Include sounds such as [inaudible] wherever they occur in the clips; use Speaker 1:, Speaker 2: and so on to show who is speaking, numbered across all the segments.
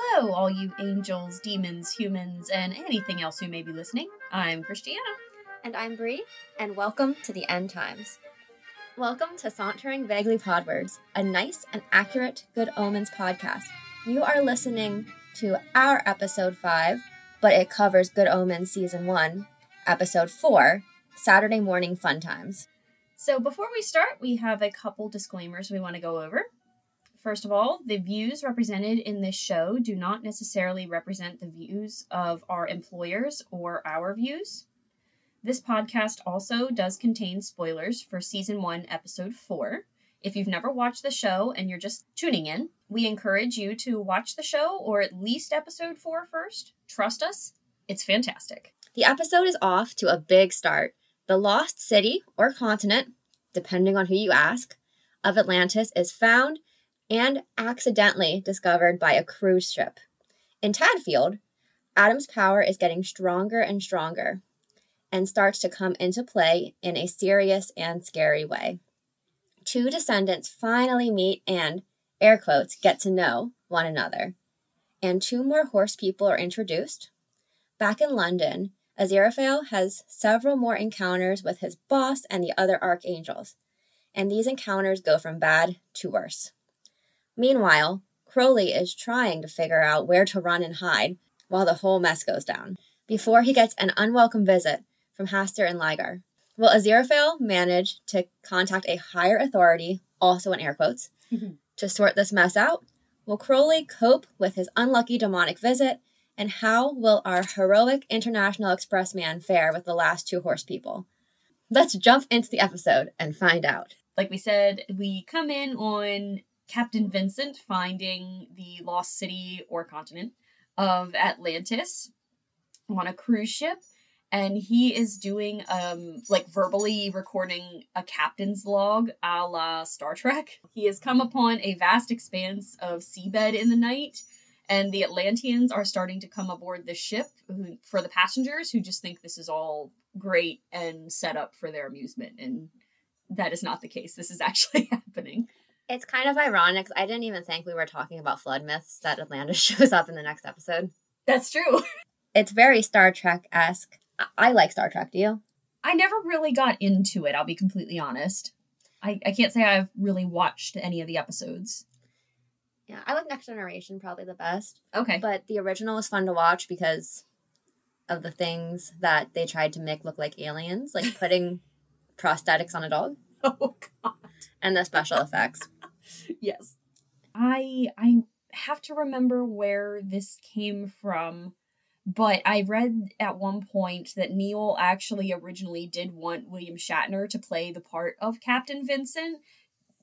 Speaker 1: Hello, all you angels, demons, humans, and anything else who may be listening. I'm Christiana.
Speaker 2: And I'm Bree, and welcome to the End Times. Welcome to Sauntering Vaguely Podwards, a nice and accurate Good Omens podcast. You are listening to our episode 5, but it covers Good Omens season 1, episode 4, Saturday Morning Fun Times.
Speaker 1: So, before we start, we have a couple disclaimers we want to go over. First of all, the views represented in this show do not necessarily represent the views of our employers or our views. This podcast also does contain spoilers for season 1, episode 4. If you've never watched the show and you're just tuning in, we encourage you to watch the show or at least episode four first. Trust us, it's fantastic.
Speaker 2: The episode is off to a big start. The lost city or continent, depending on who you ask, of Atlantis is found and accidentally discovered by a cruise ship. In Tadfield, Adam's power is getting stronger and stronger and starts to come into play in a serious and scary way. Two descendants finally meet and, air quotes, get to know one another. And two more horse people are introduced. Back in London, Aziraphale has several more encounters with his boss and the other archangels, and these encounters go from bad to worse. Meanwhile, Crowley is trying to figure out where to run and hide while the whole mess goes down, before he gets an unwelcome visit from Hastur and Ligur. Will Aziraphale manage to contact a higher authority, also in air quotes, mm-hmm. to sort this mess out? Will Crowley cope with his unlucky demonic visit? And how will our heroic International Expressman fare with the last two horse people? Let's jump into the episode and find out.
Speaker 1: Like we said, we come in on Captain Vincent finding the lost city or continent of Atlantis on a cruise ship and he is doing um like verbally recording a captain's log a la Star Trek. [laughs] He has come upon a vast expanse of seabed in the night, and the Atlanteans are starting to come aboard the ship who, for the passengers who just think this is all great and set up for their amusement, and that is not the case. This is [laughs] actually happening.
Speaker 2: It's kind of ironic. I didn't even think we were talking about flood myths that Atlantis [laughs] shows up in the next episode.
Speaker 1: That's true. [laughs]
Speaker 2: It's very Star Trek esque. I like Star Trek. Do you?
Speaker 1: I never really got into it, I'll be completely honest. I, I can't say I've really watched any of the episodes.
Speaker 2: Yeah, I like Next Generation probably the best.
Speaker 1: Okay.
Speaker 2: But the original was fun to watch because of the things that they tried to make look like aliens, like [laughs] putting prosthetics on a dog.
Speaker 1: Oh god.
Speaker 2: And the special effects. [laughs]
Speaker 1: yes. I I have to remember where this came from, but I read at one point that Neil actually originally did want William Shatner to play the part of Captain Vincent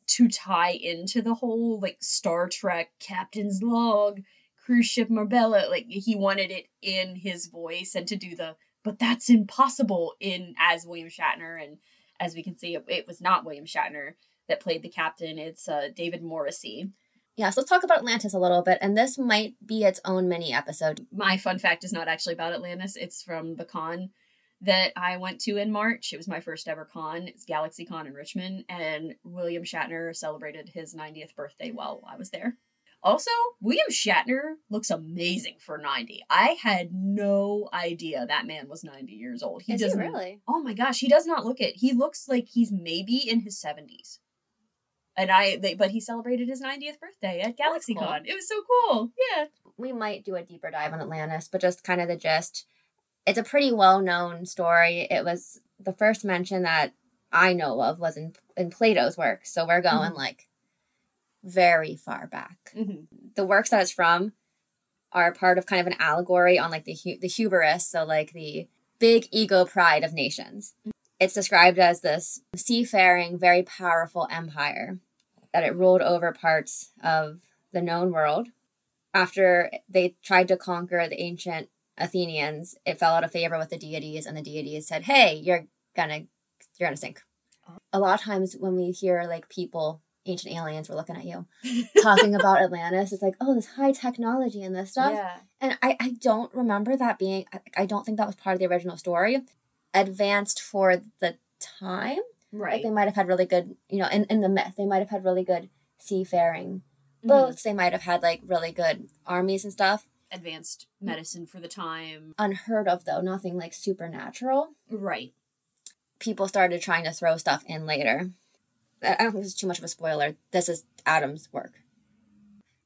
Speaker 1: to tie into the whole like Star Trek Captain's Log cruise ship Marbella. Like he wanted it in his voice and to do the but that's impossible in as William Shatner and as we can see it, it was not William Shatner that played the captain. It's uh, David Morrissey.
Speaker 2: Yeah, so let's talk about Atlantis a little bit, and this might be its own mini episode.
Speaker 1: My fun fact is not actually about Atlantis. It's from the con that I went to in March. It was my first ever con. It's Galaxy Con in Richmond, and William Shatner celebrated his 90th birthday while I was there. Also, William Shatner looks amazing for 90. I had no idea that man was 90 years old.
Speaker 2: He doesn't really.
Speaker 1: Oh my gosh, he does not look it. He looks like he's maybe in his 70s and I they, but he celebrated his 90th birthday at GalaxyCon. Cool. It was so cool. Yeah.
Speaker 2: We might do a deeper dive on Atlantis, but just kind of the gist. It's a pretty well-known story. It was the first mention that I know of was in in Plato's work. So we're going mm-hmm. like very far back. Mm-hmm. The works that it's from are part of kind of an allegory on like the hu- the hubris, so like the big ego pride of nations. It's described as this seafaring, very powerful empire that it ruled over parts of the known world. After they tried to conquer the ancient Athenians, it fell out of favor with the deities, and the deities said, "Hey, you're gonna, you're gonna sink." A lot of times when we hear like people, ancient aliens, were looking at you, [laughs] talking about Atlantis, it's like, oh, this high technology and this stuff.
Speaker 1: Yeah.
Speaker 2: And I, I don't remember that being. I don't think that was part of the original story. Advanced for the time
Speaker 1: Right.
Speaker 2: Like they might have had really good, you know, in, in the myth, they might have had really good seafaring mm-hmm. books. They might have had like really good armies and stuff.
Speaker 1: Advanced medicine for the time.
Speaker 2: Unheard of though, nothing like supernatural.
Speaker 1: Right.
Speaker 2: People started trying to throw stuff in later. I I don't think this is too much of a spoiler. This is Adam's work.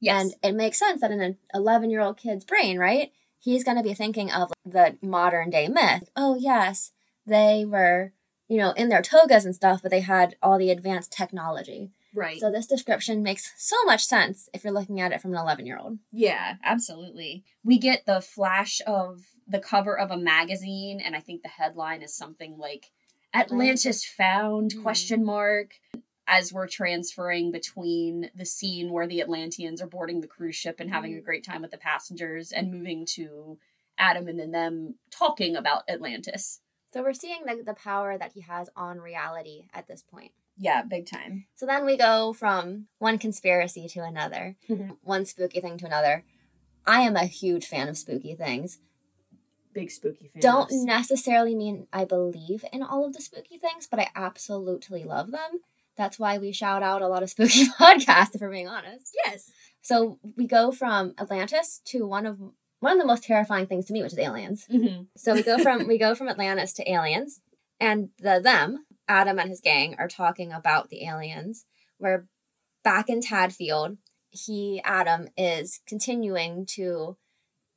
Speaker 1: Yes.
Speaker 2: And it makes sense that in an 11 year old kid's brain, right? He's going to be thinking of the modern day myth. Oh, yes, they were, you know, in their togas and stuff, but they had all the advanced technology.
Speaker 1: right.
Speaker 2: So this description makes so much sense if you're looking at it from an 11 year old.
Speaker 1: Yeah, absolutely. We get the flash of the cover of a magazine, and I think the headline is something like Atlantis found
Speaker 2: Mhm.
Speaker 1: question mark as we're transferring between the scene where the Atlanteans are boarding the cruise ship and having a great time with the passengers and moving to Adam and then them talking about Atlantis.
Speaker 2: So we're seeing the, the power that he has on reality at this point.
Speaker 1: Yeah, big time.
Speaker 2: So then we go from one conspiracy to another,
Speaker 1: Mhm.
Speaker 2: one spooky thing to another. I am a huge fan of spooky things.
Speaker 1: Big spooky fans.
Speaker 2: Don't necessarily mean I believe in all of the spooky things, but I absolutely love them. That's why we shout out a lot of spooky [laughs] podcasts, if we're being honest.
Speaker 1: Yes.
Speaker 2: So we go from Atlantis to one of one of the most terrifying things to me, which is aliens.
Speaker 1: Mm-hmm.
Speaker 2: So we go from we go [laughs] from Atlantis to aliens, and the them Adam and his gang are talking about the aliens. We're back in Tadfield. He Adam is continuing to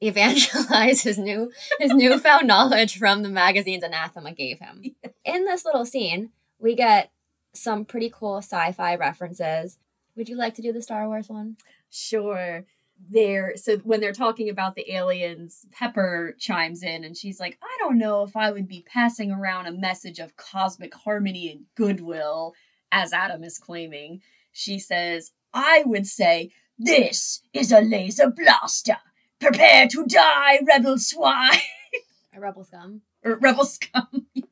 Speaker 2: evangelize his new his [laughs] newfound knowledge from the magazines Anathema gave him. In this little scene, we get some pretty cool sci-fi references. Would you like to do the Star Wars one?
Speaker 1: Sure. They're so when they're talking about the aliens, Pepper chimes in and she's like, I don't know if I would be passing around a message of cosmic harmony and goodwill, as Adam is claiming. She says, I would say, This is a laser blaster. Prepare to die, rebel swine. [laughs]
Speaker 2: A rebel scum.
Speaker 1: or rebel scum. [laughs]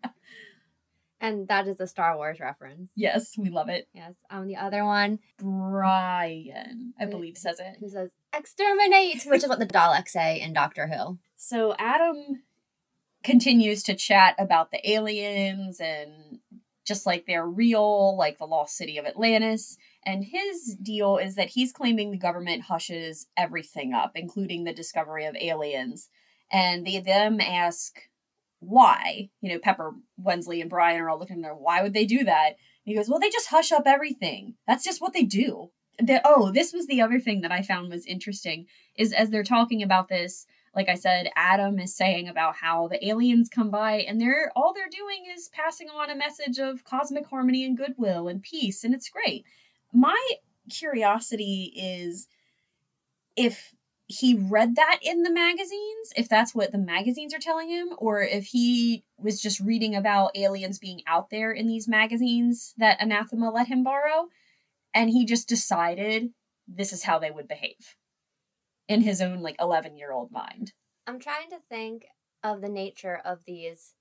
Speaker 2: And that is a Star Wars reference.
Speaker 1: yes, we love it.
Speaker 2: Yes. Um, the other one
Speaker 1: Brian, I believe, says it.
Speaker 2: who says exterminate, which is what the Daleks say in Doctor Who.
Speaker 1: So Adam continues to chat about the aliens and just like they're real, like the lost city of Atlantis. And his deal is that he's claiming the government hushes everything up, including the discovery of aliens. And they them ask why. You know, Pepper, Wensley, and Brian are all looking there. Why would they do that? And he goes, Well, they just hush up everything. That's just what they do. The, oh, this was the other thing that I found was interesting is as they're talking about this, like I said, Adam is saying about how the aliens come by and they're all they're doing is passing on a message of cosmic harmony and goodwill and peace, and it's great. My curiosity is if he read that in the magazines, if that's what the magazines are telling him, or if he was just reading about aliens being out there in these magazines that Anathema let him borrow, and he just decided this is how they would behave in his own like 11 year old mind.
Speaker 2: I'm trying to think of the nature of these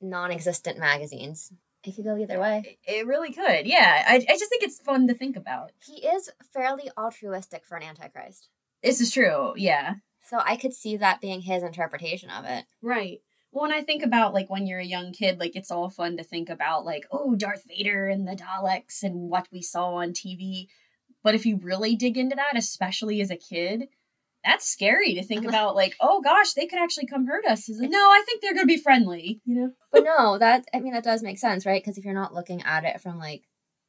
Speaker 2: non-existent magazines. It could go either way.
Speaker 1: It really could, yeah. I, I just think it's fun to think about.
Speaker 2: He is fairly altruistic for an antichrist.
Speaker 1: This is true, yeah.
Speaker 2: So I could see that being his interpretation of it.
Speaker 1: Right. Well, when I think about like when you're a young kid, like it's all fun to think about like, oh, Darth Vader and the Daleks and what we saw on TV. But if you really dig into that, especially as a kid, that's scary to think [laughs] about like, oh gosh, they could actually come hurt us. Like, no, I think they're gonna be friendly. You know? [laughs]
Speaker 2: But no, that I mean that does make sense, right? Because if you're not looking at it from like,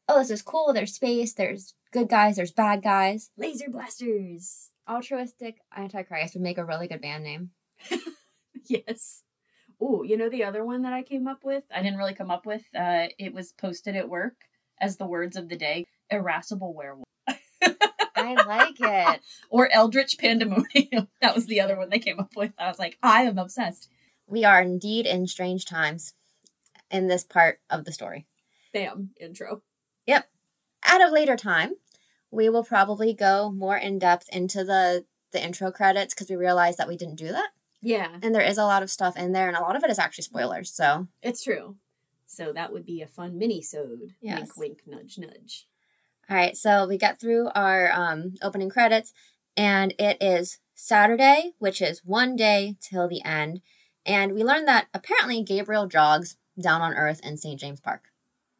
Speaker 2: oh, this is cool. There's space. There's good guys. There's bad guys.
Speaker 1: Laser blasters.
Speaker 2: Altruistic Antichrist would make a really good band name. [laughs]
Speaker 1: Yes. Oh, you know the other one that I came up with? I didn't really come up with. Uh, it was posted at work as the words of the day: irascible werewolf
Speaker 2: I like it. [laughs]
Speaker 1: or eldritch pandemonium. [laughs] that was the other one they came up with. I was like, I am obsessed.
Speaker 2: We are indeed in strange times in this part of the story.
Speaker 1: Bam. Intro. Yep.
Speaker 2: At a later time, we will probably go more in depth into the the intro credits because we realized that we didn't do that,
Speaker 1: Yeah,
Speaker 2: and there is a lot of stuff in there, and a lot of it is actually spoilers. So
Speaker 1: it's true. So that would be a fun mini-sode.
Speaker 2: Yes.
Speaker 1: Wink, wink, nudge, nudge.
Speaker 2: All right, so we get through our um, opening credits, and it is Saturday, which is one day till the end. And we learned that apparently Gabriel jogs down on Earth in St. James Park.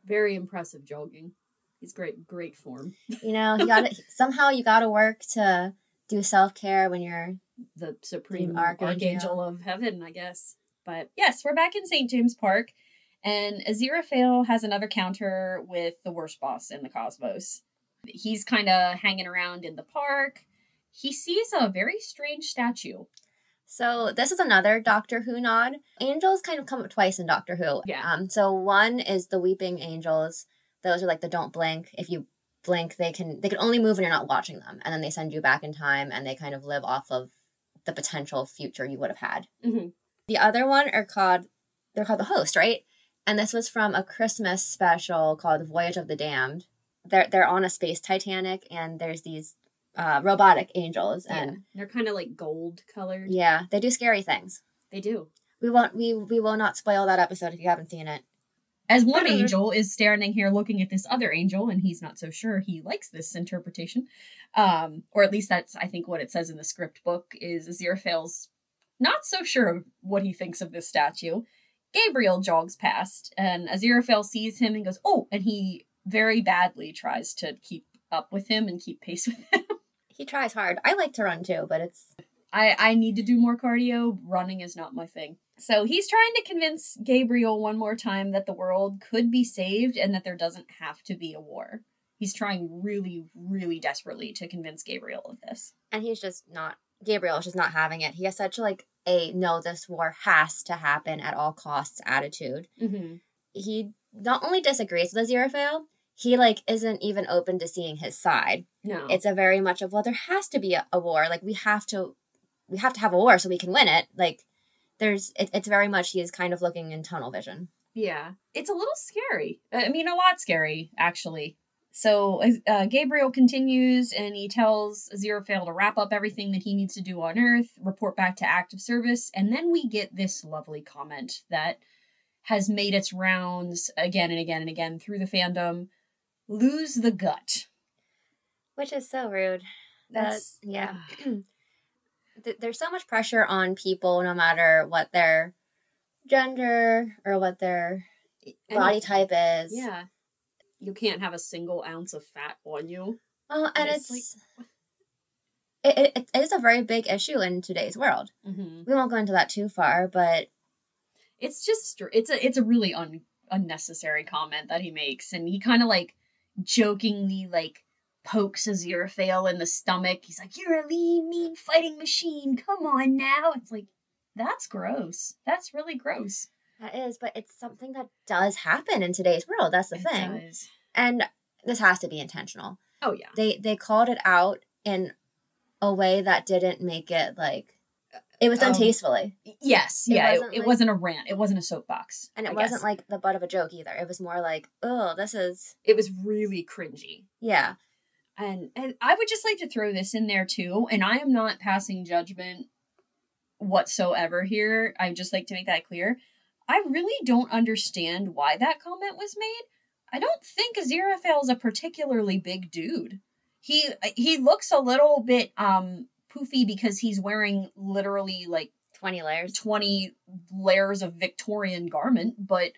Speaker 1: Very impressive jogging. He's great, great form.
Speaker 2: You know, you got [laughs] somehow you got to work to do self care when you're
Speaker 1: The supreme
Speaker 2: Archangel.
Speaker 1: archangel. of heaven, I guess. But yes, we're back in St. James Park, and Aziraphale has another counter with the worst boss in the cosmos. He's kind of hanging around in the park. He sees a very strange statue.
Speaker 2: So this is another Doctor Who nod. Angels kind of come up twice in Doctor Who.
Speaker 1: Yeah.
Speaker 2: Um. So one is the weeping angels. Those are like the don't blink. If you blink, they can they can only move when you're not watching them, and then they send you back in time, and they kind of live off of the potential future you would have had.
Speaker 1: Mm-hmm.
Speaker 2: The other one are called they're called the host, right? And this was from a Christmas special called Voyage of the Damned. They're they're on a space Titanic, and there's these uh, robotic angels, and
Speaker 1: And they're kind of like gold colored.
Speaker 2: yeah, they do scary things.
Speaker 1: They do.
Speaker 2: We won't we we will not spoil that episode if you haven't seen it.
Speaker 1: As one angel is standing here looking at this other angel, and he's not so sure he likes this interpretation, um, or at least that's I think what it says in the script book is Aziraphale's not so sure of what he thinks of this statue. Gabriel jogs past, and Aziraphale sees him and goes, "Oh!" and he very badly tries to keep up with him and keep pace with him. [laughs]
Speaker 2: He tries hard. I like to run too, but it's
Speaker 1: I, I need to do more cardio. Running is not my thing. So he's trying to convince Gabriel one more time that the world could be saved and that there doesn't have to be a war. He's trying really, really desperately to convince Gabriel of this.
Speaker 2: and he's just not Gabriel is just not having it. He has such like a no, this war has to happen at all costs attitude.
Speaker 1: Mm-hmm.
Speaker 2: He not only disagrees with Aziraphale, he like isn't even open to seeing his side.
Speaker 1: No.
Speaker 2: It's a very much of well, there has to be a, a war. Like we have to, we have to have a war so we can win it. Like there's, it, it's very much he is kind of looking in tunnel vision.
Speaker 1: yeah. It's a little scary. I mean, a lot scary, actually. So uh, Gabriel continues and he tells Aziraphale to wrap up everything that he needs to do on Earth, report back to active service, and then we get this lovely comment that has made its rounds again and again and again through the fandom. Lose the gut.
Speaker 2: Which is so rude.
Speaker 1: That's
Speaker 2: yeah. [clears throat] Th- There's so much pressure on people, no matter what their gender or what their body type is.
Speaker 1: Yeah. You can't have a single ounce of fat on you.
Speaker 2: Well, and
Speaker 1: And
Speaker 2: it's,
Speaker 1: it's
Speaker 2: it, it, it is a very big issue in today's world.
Speaker 1: Mm-hmm.
Speaker 2: We won't go into that too far, but
Speaker 1: it's just it's a it's a really un- unnecessary comment that he makes and he kind of like jokingly like pokes Aziraphale in the stomach he's like you're a lean mean fighting machine come on now it's like that's gross that's really gross
Speaker 2: that is. But it's something that does happen in today's world. That's the
Speaker 1: It
Speaker 2: thing.
Speaker 1: does.
Speaker 2: And this has to be intentional.
Speaker 1: oh yeah
Speaker 2: They they called it out in a way that didn't make it like it was done
Speaker 1: Um,
Speaker 2: tastefully.
Speaker 1: yes
Speaker 2: It
Speaker 1: yeah it,
Speaker 2: wasn't
Speaker 1: it
Speaker 2: like-
Speaker 1: wasn't a rant it wasn't a soapbox
Speaker 2: And it
Speaker 1: I
Speaker 2: wasn't
Speaker 1: guess.
Speaker 2: like the butt of a joke either. It was more like, oh, this is
Speaker 1: it was really cringy
Speaker 2: yeah.
Speaker 1: And and I would just like to throw this in there too. And I am not passing judgment whatsoever here. I just like to make that clear. I really don't understand why that comment was made. I don't think Aziraphale is a particularly big dude. He he looks a little bit um poofy because he's wearing literally like
Speaker 2: Twenty layers.
Speaker 1: 20 layers of Victorian garment, but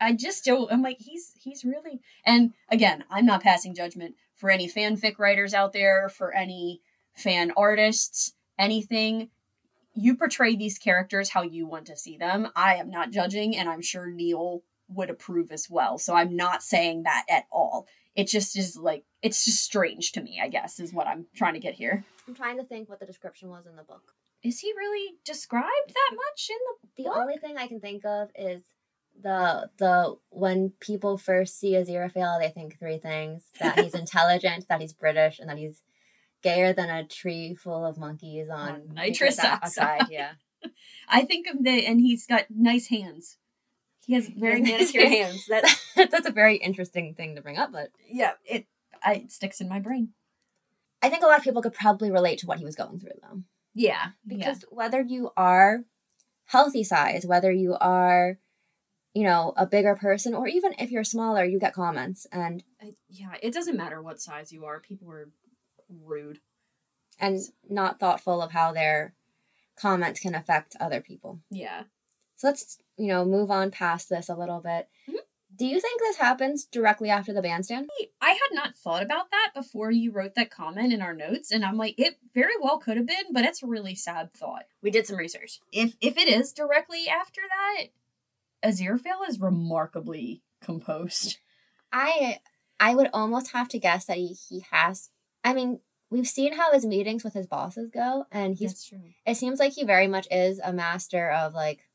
Speaker 1: I just don't I'm like he's he's really and again, I'm not passing judgment for any fanfic writers out there, for any fan artists, anything. You portray these characters how you want to see them. I am not judging and I'm sure Neil would approve as well. So I'm not saying that at all. It just is like it's just strange to me, I guess, is what I'm trying to get here.
Speaker 2: I'm trying to think what the description was in the book.
Speaker 1: Is he really described that much in the
Speaker 2: The
Speaker 1: book?
Speaker 2: only thing I can think of is the the when people first see Aziraphale, they think three things: that he's [laughs] intelligent, that he's British, and that he's gayer than a tree full of monkeys on
Speaker 1: On nitrous oxide.
Speaker 2: Yeah, [laughs]
Speaker 1: I think of the and he's got nice hands. He has very manicured [laughs]
Speaker 2: nice-
Speaker 1: hands. That
Speaker 2: that's a very interesting thing to bring up. But
Speaker 1: yeah, it I, it sticks in my brain.
Speaker 2: I think a lot of people could probably relate to what he was going through, though.
Speaker 1: Yeah,
Speaker 2: because whether you are healthy size whether you are you know a bigger person or even if you're smaller you get comments and
Speaker 1: yeah, yeah. It doesn't matter what size you are. People are rude.
Speaker 2: and not thoughtful of how their comments can affect other people
Speaker 1: Yeah.
Speaker 2: so let's you know move on past this a little bit
Speaker 1: Mhm.
Speaker 2: Do you think this happens directly after the bandstand?
Speaker 1: I had not thought about that before you wrote that comment in our notes, and I'm like, it very well could have been, but it's a really sad thought. We did some research. If if it is directly after that, Aziraphale is remarkably composed.
Speaker 2: I I would almost have to guess that he, he has I mean, we've seen how his meetings with his bosses go and he's
Speaker 1: That's true.
Speaker 2: it seems like he very much is a master of like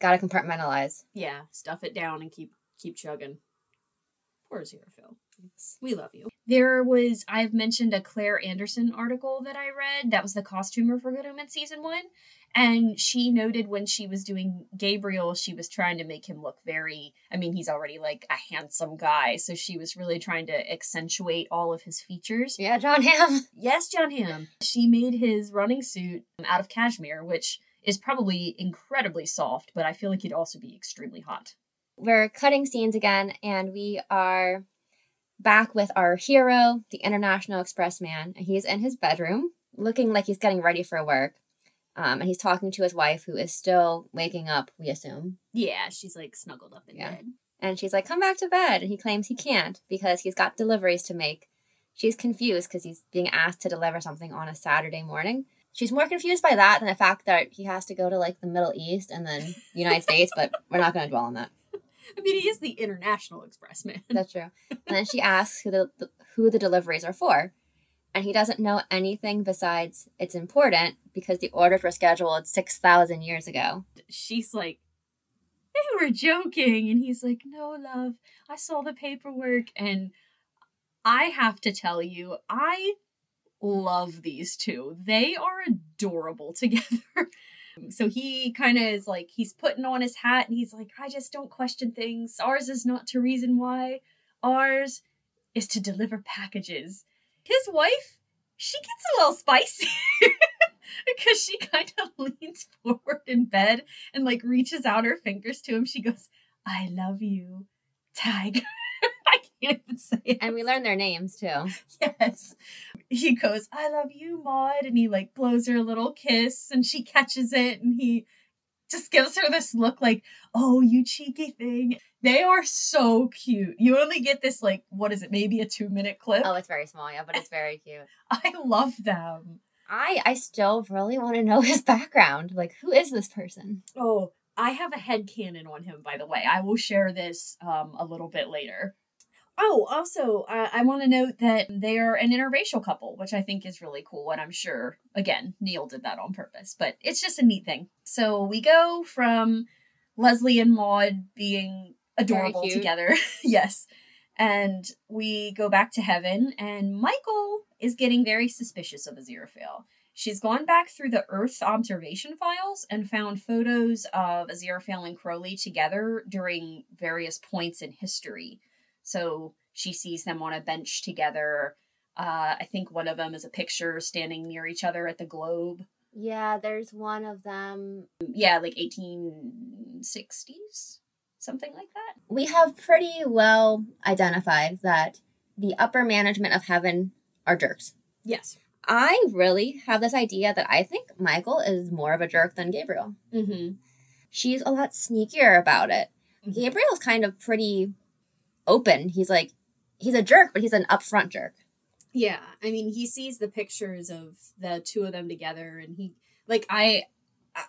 Speaker 2: gotta compartmentalize.
Speaker 1: Yeah, stuff it down and keep keep chugging. Poor Aziraphale. We love you. There was, I've mentioned a Claire Anderson article that I read. That was the costumer for Good Omens season one. And she noted when she was doing Gabriel, she was trying to make him look very, I mean, he's already like a handsome guy. So she was really trying to accentuate all of his features.
Speaker 2: Yeah, John Hamm. [laughs]
Speaker 1: Yes, John Hamm. She made his running suit out of cashmere, which is probably incredibly soft, but I feel like he'd also be extremely hot.
Speaker 2: We're cutting scenes again and we are back with our hero, the International Express man. He's in his bedroom, looking like he's getting ready for work. Um, and he's talking to his wife, who is still waking up, we assume.
Speaker 1: Yeah, she's like snuggled up in
Speaker 2: Yeah.
Speaker 1: bed.
Speaker 2: And she's like, come back to bed. And he claims he can't because he's got deliveries to make. She's confused because he's being asked to deliver something on a Saturday morning. She's more confused by that than the fact that he has to go to like the Middle East and then [laughs] United States, but we're not going to dwell on that. [laughs]
Speaker 1: I mean, he is the international express man.
Speaker 2: That's true. And then she [laughs] asks who the, the who the deliveries are for. And he doesn't know anything besides it's important because the orders were scheduled 6,000 years ago.
Speaker 1: She's like, they were joking. And he's like, no, love, I saw the paperwork. And I have to tell you, I love these two. They are adorable [laughs] together. So he kind of is like, he's putting on his hat and he's like, I just don't question things. Ours is not to reason why. Ours is to deliver packages. His wife, she gets a little spicy [laughs] because she kind of [laughs] leans forward in bed and like reaches out her fingers to him. She goes, I love you, Tiger. [laughs] I can't even say it.
Speaker 2: And we learn their names too.
Speaker 1: Yes. He goes, I love you, Maud. And he like blows her a little kiss and she catches it and he just gives her this look like, oh, you cheeky thing. They are so cute. You only get this like, what is it, maybe a two minute clip?
Speaker 2: Oh, it's very small, yeah, but it's very cute. [laughs]
Speaker 1: I love them.
Speaker 2: I I still really want to know [laughs] his background. Like, who is this person?
Speaker 1: Oh, I have a head canon on him, by the way. I will share this um, a little bit later. Oh, also, uh, I want to note that they are an interracial couple, which I think is really cool. And I'm sure, again, Neil did that on purpose, but it's just a neat thing. So we go from Leslie and Maud being adorable together. [laughs] yes. And we go back to heaven, and Michael is getting very suspicious of Aziraphale. She's gone back through the Earth observation files and found photos of Aziraphale and Crowley together during various points in history. So she sees them on a bench together. Uh, I think one of them is a picture standing near each other at the globe.
Speaker 2: Yeah, there's one of them.
Speaker 1: Yeah, like 1860s, something like that.
Speaker 2: We have pretty well identified that the upper management of heaven are jerks.
Speaker 1: Yes.
Speaker 2: I really have this idea that I think Michael is more of a jerk than Gabriel.
Speaker 1: Mm-hmm.
Speaker 2: She's a lot sneakier about it.
Speaker 1: Mhm.
Speaker 2: Gabriel's kind of pretty open. He's like, he's a jerk, but he's an upfront jerk.
Speaker 1: Yeah, I mean, he sees the pictures of the two of them together, and he like I,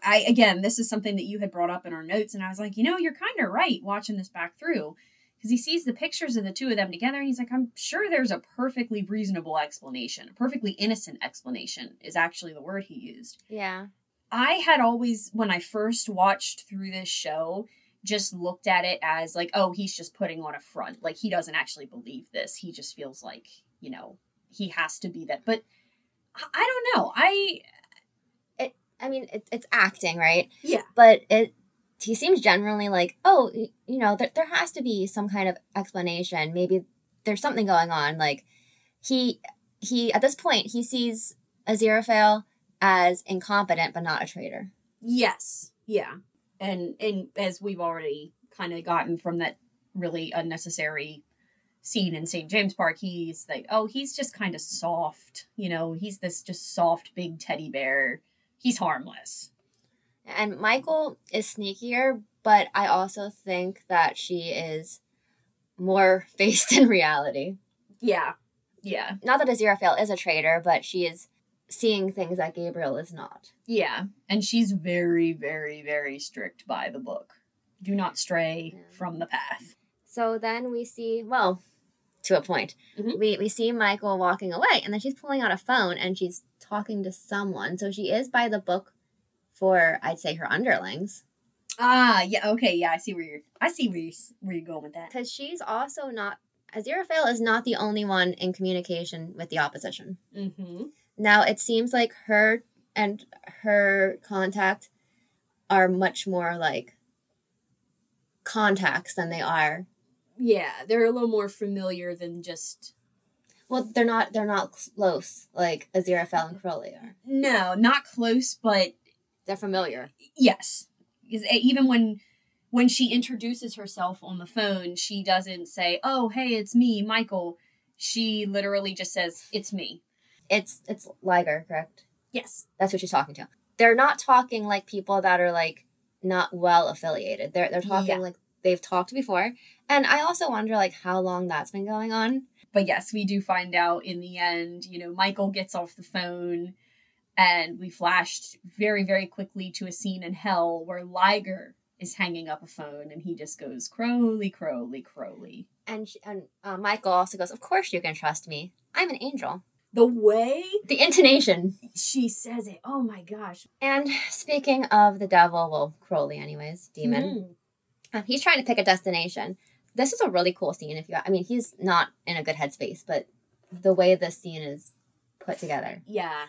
Speaker 1: I again, this is something that you had brought up in our notes, and I was like, you know, you're kind of right watching this back through because he sees the pictures of the two of them together, and he's like, I'm sure there's a perfectly reasonable explanation, a perfectly innocent explanation is actually the word he used.
Speaker 2: Yeah.
Speaker 1: I had always, when I first watched through this show, just looked at it as like, oh, he's just putting on a front. Like, he doesn't actually believe this. He just feels like, you know, he has to be that. But I- don't know. I, it
Speaker 2: I mean, it, it's acting, right?
Speaker 1: yeah.
Speaker 2: But it, he seems generally like, oh, you know, there, there has to be some kind of explanation. Maybe there's something going on. Like, he, he, at this point, he sees Aziraphale as incompetent, but not a traitor.
Speaker 1: Yes. Yeah. And, and as we've already kind of gotten from that really unnecessary scene in St. James Park, he's like, oh, he's just kind of soft. You know, he's this just soft, big teddy bear. He's harmless.
Speaker 2: And Michael is sneakier, but I also think that she is more [laughs] based in reality.
Speaker 1: Yeah. Yeah.
Speaker 2: Not that Aziraphale is a traitor, but she is seeing things that Gabriel is not.
Speaker 1: Yeah. And she's very, very, very strict by the book. Do not stray
Speaker 2: Yeah.
Speaker 1: from the path.
Speaker 2: So then we see, well, to a point,
Speaker 1: Mhm.
Speaker 2: we, we see Michael walking away, and then she's pulling out a phone and she's talking to someone. So she is by the book for, I'd say, her underlings.
Speaker 1: Ah, yeah, okay, yeah, I see where you're I see where you where you're going with that.
Speaker 2: Because she's also not, Aziraphale is not the only one in communication with the opposition.
Speaker 1: Mm-hmm.
Speaker 2: Now, it seems like her and her contact are much more like contacts than they are.
Speaker 1: Yeah, they're a little more familiar than just
Speaker 2: Well, they're not. They're not close like Aziraphale and Crowley are.
Speaker 1: no, not close, but
Speaker 2: They're familiar.
Speaker 1: yes, because even when when she introduces herself on the phone, she doesn't say, "Oh, hey, it's me, Michael." She literally just says, "It's me."
Speaker 2: It's it's Ligur, correct?
Speaker 1: Yes.
Speaker 2: That's who she's talking to. They're not talking like people that are like not well affiliated. They're they're talking
Speaker 1: Yeah.
Speaker 2: like they've talked before. And I also wonder like how long that's been going on.
Speaker 1: But yes, we do find out in the end, you know, Michael gets off the phone and we flashed very, very quickly to a scene in hell where Ligur is hanging up a phone and he just goes, Crowley, Crowley, Crowley.
Speaker 2: And she, and uh, Michael also goes, "Of course you can trust me. I'm an angel."
Speaker 1: The way
Speaker 2: The intonation.
Speaker 1: she says it, oh my gosh.
Speaker 2: And speaking of the devil, well, Crowley, anyways, demon. Uh, he's trying to pick a destination. This is a really cool scene. If you, I mean, he's not in a good headspace, but the way this scene is put together.
Speaker 1: Yeah.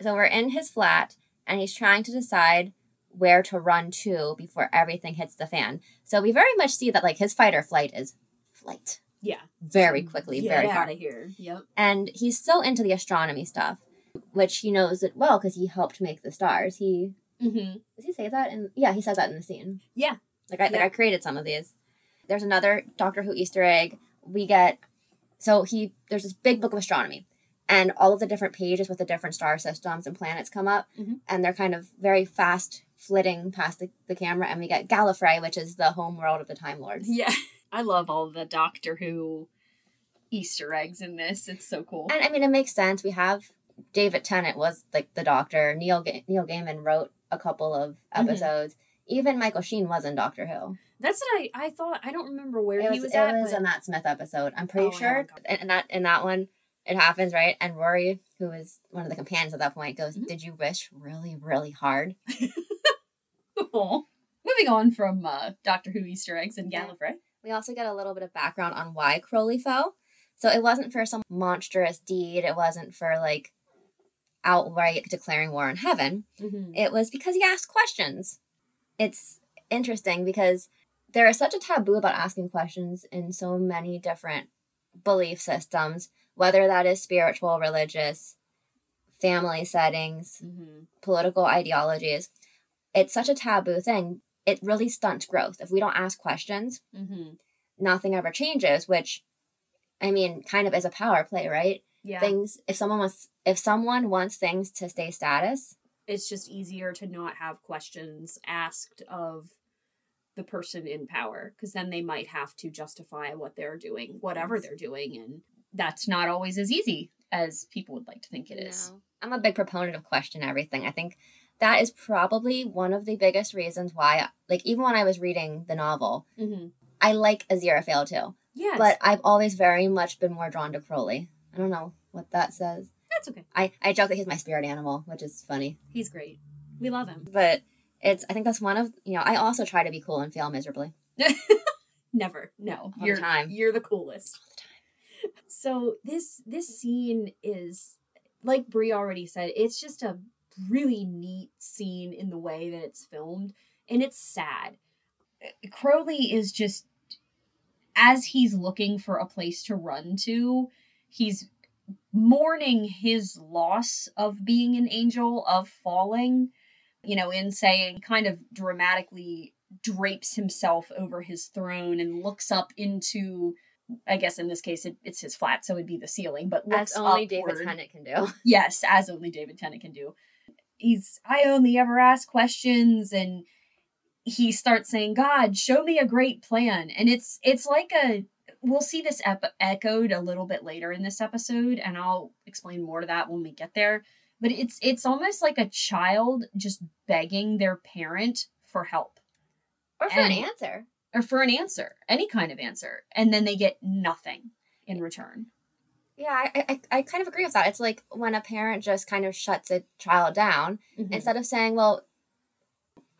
Speaker 2: So we're in his flat, and he's trying to decide where to run to before everything hits the fan. So we very much see that like his fight or flight is flight
Speaker 1: Yeah.
Speaker 2: very quickly,
Speaker 1: Get
Speaker 2: very
Speaker 1: out of here. Yep.
Speaker 2: and he's so into the astronomy stuff, which he knows it well because he helped make the stars. He
Speaker 1: Mm-hmm.
Speaker 2: does he say that? And yeah, he says that in the scene.
Speaker 1: Yeah.
Speaker 2: Like I, like I created some of these. There's another Doctor Who Easter egg. We get so he there's this big book of astronomy, and all of the different pages with the different star systems and planets come up,
Speaker 1: Mhm.
Speaker 2: and they're kind of very fast flitting past the, the camera, and we get Gallifrey, which is the home world of the Time Lords.
Speaker 1: Yeah. [laughs] I love all the Doctor Who Easter eggs in this. It's so cool.
Speaker 2: And I mean, it makes sense. We have David Tennant was like the Doctor. Neil Ga- Neil Gaiman wrote a couple of
Speaker 1: Mhm.
Speaker 2: episodes. Even Michael Sheen was in Doctor Who.
Speaker 1: That's what I, I thought. I don't remember where
Speaker 2: it
Speaker 1: he
Speaker 2: was, it
Speaker 1: at.
Speaker 2: was
Speaker 1: but-
Speaker 2: a Matt Smith episode. I'm pretty
Speaker 1: Oh,
Speaker 2: sure. And, and that in that one, it happens right. And Rory, who is one of the companions at that point, goes,
Speaker 1: Mhm.
Speaker 2: "Did you wish really, really hard?" [laughs]
Speaker 1: Aw. Moving on from uh, Doctor Who Easter eggs and. Gallifrey.
Speaker 2: We also get a little bit of background on why Crowley fell. So it wasn't for some monstrous deed. It wasn't for like outright declaring war on heaven.
Speaker 1: Mm-hmm.
Speaker 2: It was because he asked questions. It's interesting because there is such a taboo about asking questions in so many different belief systems, whether that is spiritual, religious, family settings,
Speaker 1: Mm-hmm.
Speaker 2: political ideologies. It's such a taboo thing. It really stunts growth. If we don't ask questions,
Speaker 1: Mm-hmm.
Speaker 2: nothing ever changes, which I mean, kind of is a power play, right?
Speaker 1: Yeah.
Speaker 2: Things if someone wants if someone wants things to stay status,
Speaker 1: it's just easier to not have questions asked of the person in power because then they might have to justify what they're doing, whatever
Speaker 2: Yes.
Speaker 1: they're doing, and that's not always as easy as people would like to think it is.
Speaker 2: No. I'm a big proponent of question everything. I think that is probably one of the biggest reasons why, like, even when I was reading the novel,
Speaker 1: Mm-hmm.
Speaker 2: I like Aziraphale too.
Speaker 1: Yes,
Speaker 2: But I've always very much been more drawn to Crowley. I don't know what that says.
Speaker 1: that's okay.
Speaker 2: I, I joke that he's my spirit animal, which is funny.
Speaker 1: He's great. We love him.
Speaker 2: But it's, I think that's one of, you know, I also try to be cool and fail miserably. [laughs]
Speaker 1: Never. No.
Speaker 2: All
Speaker 1: you're
Speaker 2: time.
Speaker 1: you're the coolest. All the time. So this this scene is like Bree already said, it's just a really neat scene in the way that it's filmed and it's sad. Uh, Crowley is just as he's looking for a place to run to, he's mourning his loss of being an angel of falling, you know, in saying kind of dramatically drapes himself over his throne and looks up into I guess in this case it, it's his flat, so it'd be the ceiling, but looks
Speaker 2: As only
Speaker 1: upward.
Speaker 2: David Tennant can do. [laughs]
Speaker 1: Yes, as only David Tennant can do. He's I only ever ask questions and he starts saying, God, show me a great plan. And it's it's like a we'll see this ep- echoed a little bit later in this episode, and I'll explain more to that when we get there. But it's it's almost like a child just begging their parent for help
Speaker 2: Or for an answer.
Speaker 1: or for an answer, any kind of answer, and then they get nothing in return.
Speaker 2: Yeah, I, I I kind of agree with that. It's like when a parent just kind of shuts a child down
Speaker 1: Mhm.
Speaker 2: instead of saying, "Well,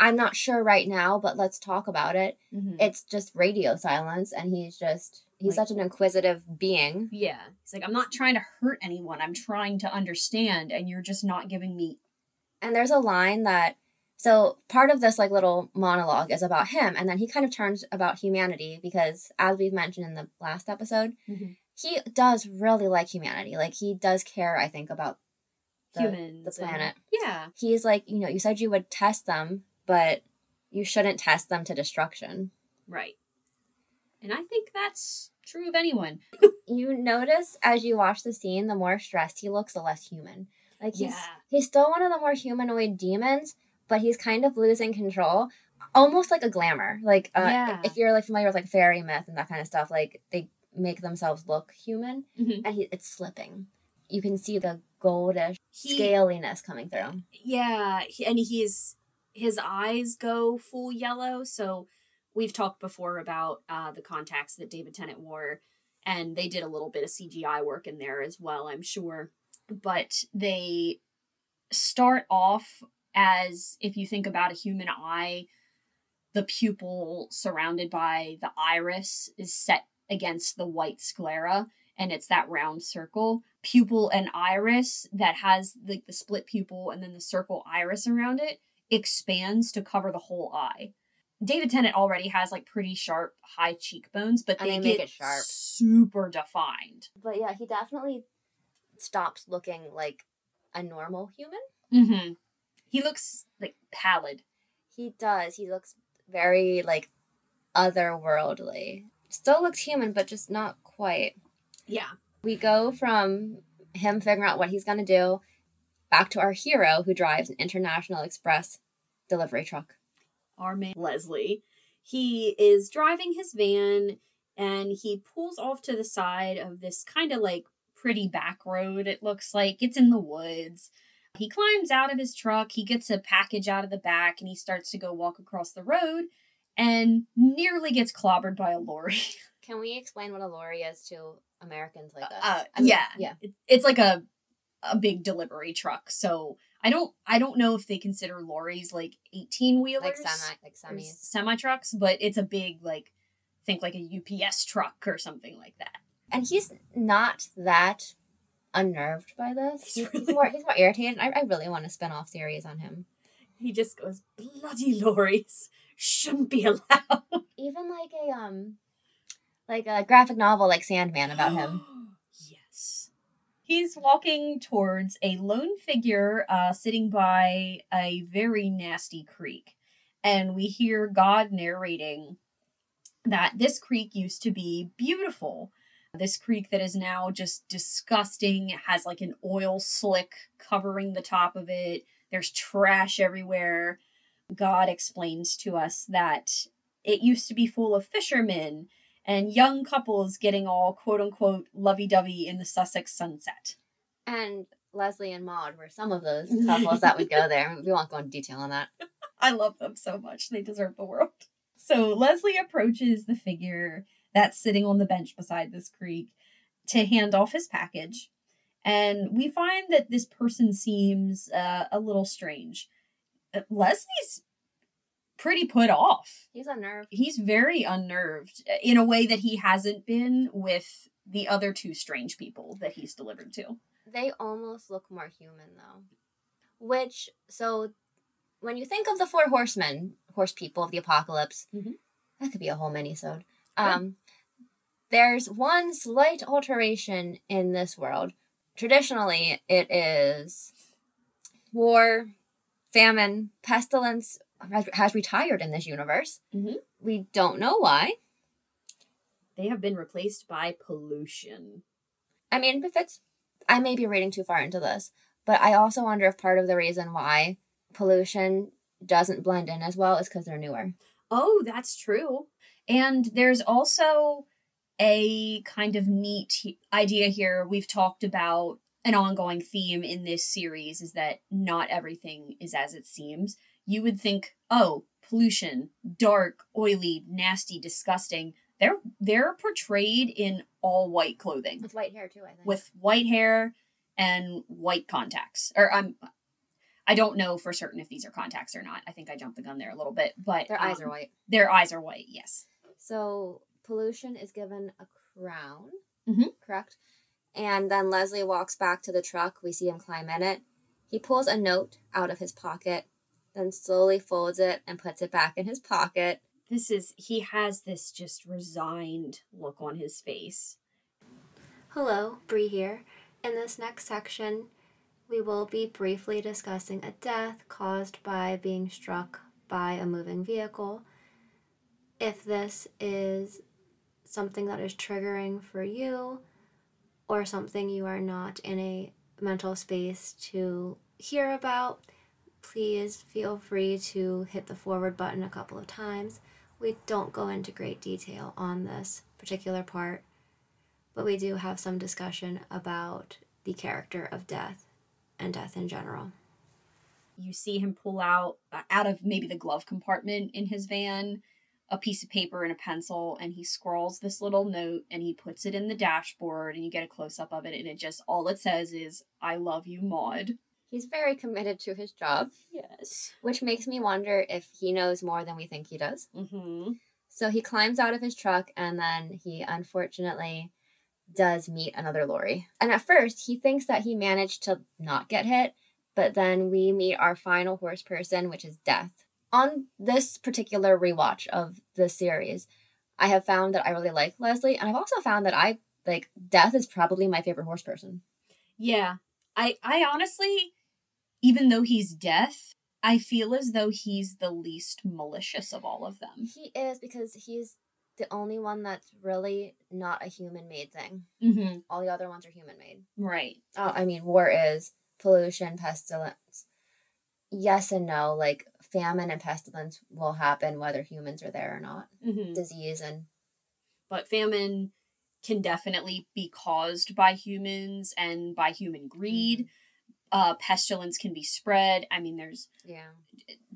Speaker 2: I'm not sure right now, but let's talk about it."
Speaker 1: Mhm.
Speaker 2: It's just radio silence, and he's just he's
Speaker 1: Like-
Speaker 2: such an inquisitive being.
Speaker 1: Yeah. He's like, I'm not trying to hurt anyone. I'm trying to understand, and you're just not giving me.
Speaker 2: And there's a line that so part of this like little monologue is about him, and then he kind of turns about humanity because, as we've mentioned in the last episode, he does really like humanity. Like he does care, I think, about the,
Speaker 1: Humans.
Speaker 2: the
Speaker 1: and-
Speaker 2: planet.
Speaker 1: yeah.
Speaker 2: He's like, you know, you said you would test them, but you shouldn't test them to destruction.
Speaker 1: Right. And I think that's true of anyone. [laughs]
Speaker 2: You notice as you watch the scene, the more stressed he looks, the less human. Like he's
Speaker 1: Yeah.
Speaker 2: he's still one of the more humanoid demons, but he's kind of losing control. Almost like a glamour. Like uh,
Speaker 1: Yeah.
Speaker 2: if you're like familiar with like fairy myth and that kind of stuff, like they make themselves look human
Speaker 1: Mhm.
Speaker 2: and he, it's slipping. You can see the goldish
Speaker 1: He-
Speaker 2: scaliness coming through.
Speaker 1: Yeah, he- and he's his eyes go full yellow. So we've talked before about uh, the contacts that David Tennant wore, and they did a little bit of CGI work in there as well, I'm sure. But they start off as if you think about a human eye, the pupil surrounded by the iris is set against the white sclera, and it's that round circle pupil and iris that has the, the split pupil and then the circle iris around it expands to cover the whole eye. David Tennant already has like pretty sharp high cheekbones, but they,
Speaker 2: they make
Speaker 1: get
Speaker 2: it sharp.
Speaker 1: super defined.
Speaker 2: But yeah, he definitely stops looking like a normal human.
Speaker 1: Mm-hmm. He looks like pallid.
Speaker 2: He does. He looks very like otherworldly. Still looks human, but just not quite.
Speaker 1: Yeah.
Speaker 2: We go from him figuring out what he's gonna do back to our hero who drives an international express delivery truck.
Speaker 1: Our man Leslie. He is driving his van and he pulls off to the side of this kind of like pretty back road, it looks like. It's in the woods. He climbs out of his truck, he gets a package out of the back, and he starts to go walk across the road and nearly gets clobbered by a lorry. [laughs]
Speaker 2: Can we explain what a lorry is to Americans like us?
Speaker 1: Uh,
Speaker 2: I mean,
Speaker 1: yeah.
Speaker 2: yeah.
Speaker 1: It's like a a big delivery truck. So I don't I don't know if they consider lorries like 18 wheelers.
Speaker 2: Like semi, like semis.
Speaker 1: semi trucks, but it's a big like think like a UPS truck or something like that.
Speaker 2: and he's not that unnerved by this.
Speaker 1: He's
Speaker 2: He's, he's
Speaker 1: really-
Speaker 2: more he's more irritated. I, I really want a spin off series on him.
Speaker 1: He just goes bloody lorries shouldn't be allowed. [laughs]
Speaker 2: Even like a um like a graphic novel like Sandman about him. [gasps]
Speaker 1: yes. He's walking towards a lone figure uh, sitting by a very nasty creek. And we hear God narrating that this creek used to be beautiful. This creek that is now just disgusting, it has like an oil slick covering the top of it. There's trash everywhere. God explains to us that it used to be full of fishermen and young couples getting all quote unquote lovey dovey in the Sussex sunset.
Speaker 2: And Leslie and Maud were some of those [laughs] couples that would go there. We won't go into detail on that. [laughs]
Speaker 1: I love them so much. They deserve the world. So Leslie approaches the figure that's sitting on the bench beside this creek to hand off his package. And we find that this person seems uh, a little strange. Uh, Leslie's pretty put off.
Speaker 2: He's unnerved.
Speaker 1: He's very unnerved uh, in a way that he hasn't been with the other two strange people that he's delivered to.
Speaker 2: They almost look more human though. Which so when you think of the four horsemen, horse people of the apocalypse,
Speaker 1: Mhm.
Speaker 2: that could be a whole mini-sode. Um there's one slight alteration in this world. Traditionally, it is war, famine, pestilence has, retired in this universe.
Speaker 1: Mhm.
Speaker 2: We don't know why.
Speaker 1: They have been replaced by pollution.
Speaker 2: I mean, if it's, I may be reading too far into this, but I also wonder if part of the reason why pollution doesn't blend in as well is because they're newer.
Speaker 1: Oh, that's true. And there's also a kind of neat idea here. We've talked about an ongoing theme in this series is that not everything is as it seems. You would think, oh, pollution, dark, oily, nasty, disgusting. They're they're portrayed in all white clothing
Speaker 2: With white hair too, I think.
Speaker 1: with white hair and white contacts. Or I'm I don't know for certain if these are contacts or not. I think I jumped the gun there a little bit, but
Speaker 2: their eyes
Speaker 1: um,
Speaker 2: are white.
Speaker 1: Their eyes are white. Yes.
Speaker 2: So pollution is given a crown,
Speaker 1: Mhm.
Speaker 2: correct? And then Leslie walks back to the truck. We see him climb in it. He pulls a note out of his pocket, then slowly folds it and puts it back in his pocket.
Speaker 1: This is he has this just resigned look on his face.
Speaker 2: Hello, Bree here. In this next section, we will be briefly discussing a death caused by being struck by a moving vehicle. If this is something that is triggering for you or something you are not in a mental space to hear about, please feel free to hit the forward button a couple of times. We don't go into great detail on this particular part but we do have some discussion about the character of death and death in general.
Speaker 1: You see him pull out uh, out of maybe the glove compartment in his van a piece of paper and a pencil and he scrawls this little note and he puts it in the dashboard and you get a close up of it and it just all it says is I love you Maud.
Speaker 2: He's very committed to his job,
Speaker 1: Yes.
Speaker 2: which makes me wonder if he knows more than we think he does.
Speaker 1: Mhm.
Speaker 2: So he climbs out of his truck and then he unfortunately does meet another lorry. And at first, he thinks that he managed to not get hit, but then we meet our final horse person, which is Death. On this particular rewatch of the series, I have found that I really like Leslie, and I've also found that I like Death is probably my favorite horse person.
Speaker 1: Yeah. I I honestly even though he's deaf, I feel as though he's the least malicious of all of them.
Speaker 2: He is because he's the only one that's really not a human made thing.
Speaker 1: Mhm.
Speaker 2: All the other ones are human made.
Speaker 1: Right.
Speaker 2: oh, I mean, war is pollution, pestilence. Yes and no. Like famine and pestilence will happen whether humans are there or not.
Speaker 1: Mhm.
Speaker 2: Disease and
Speaker 1: but famine can definitely be caused by humans and by human greed. Uh, pestilence can be spread. I mean, there's
Speaker 2: yeah,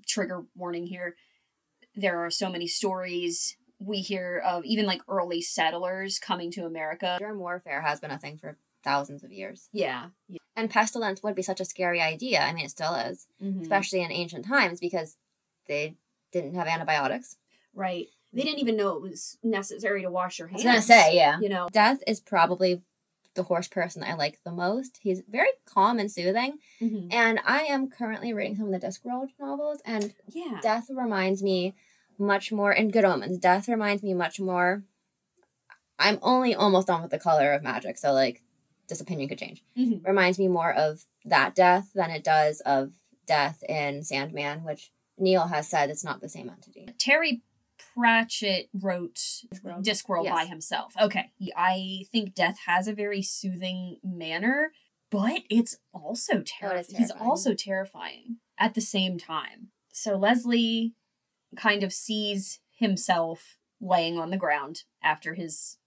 Speaker 1: trigger warning here. There are so many stories we hear of even like early settlers coming to America.
Speaker 2: germ warfare has been a thing for thousands of years.
Speaker 1: Yeah. yeah.
Speaker 2: And pestilence would be such a scary idea. I mean, it still is,
Speaker 1: Mhm.
Speaker 2: especially in ancient times because they didn't have antibiotics.
Speaker 1: Right. They didn't even know it was necessary to wash your
Speaker 2: I
Speaker 1: hands.
Speaker 2: was gonna say, yeah.
Speaker 1: You know.
Speaker 2: Death is probably the horse person I like the most. He's very calm and soothing.
Speaker 1: Mhm.
Speaker 2: And I am currently reading some of the Discworld novels, and
Speaker 1: Yeah.
Speaker 2: Death reminds me much more, in Good Omens, Death reminds me much more. I'm only almost done with the color of magic, so like this opinion could change.
Speaker 1: Mhm.
Speaker 2: Reminds me more of that death than it does of death in Sandman, which Neil has said it's not the same entity.
Speaker 1: Terry Pratchett wrote
Speaker 2: Discworld.
Speaker 1: Discworld
Speaker 2: Yes.
Speaker 1: by himself. Okay. I think Death has a very soothing manner, but it's also terrifying. He's also terrifying at the same time. So Leslie kind of sees himself laying on the ground after his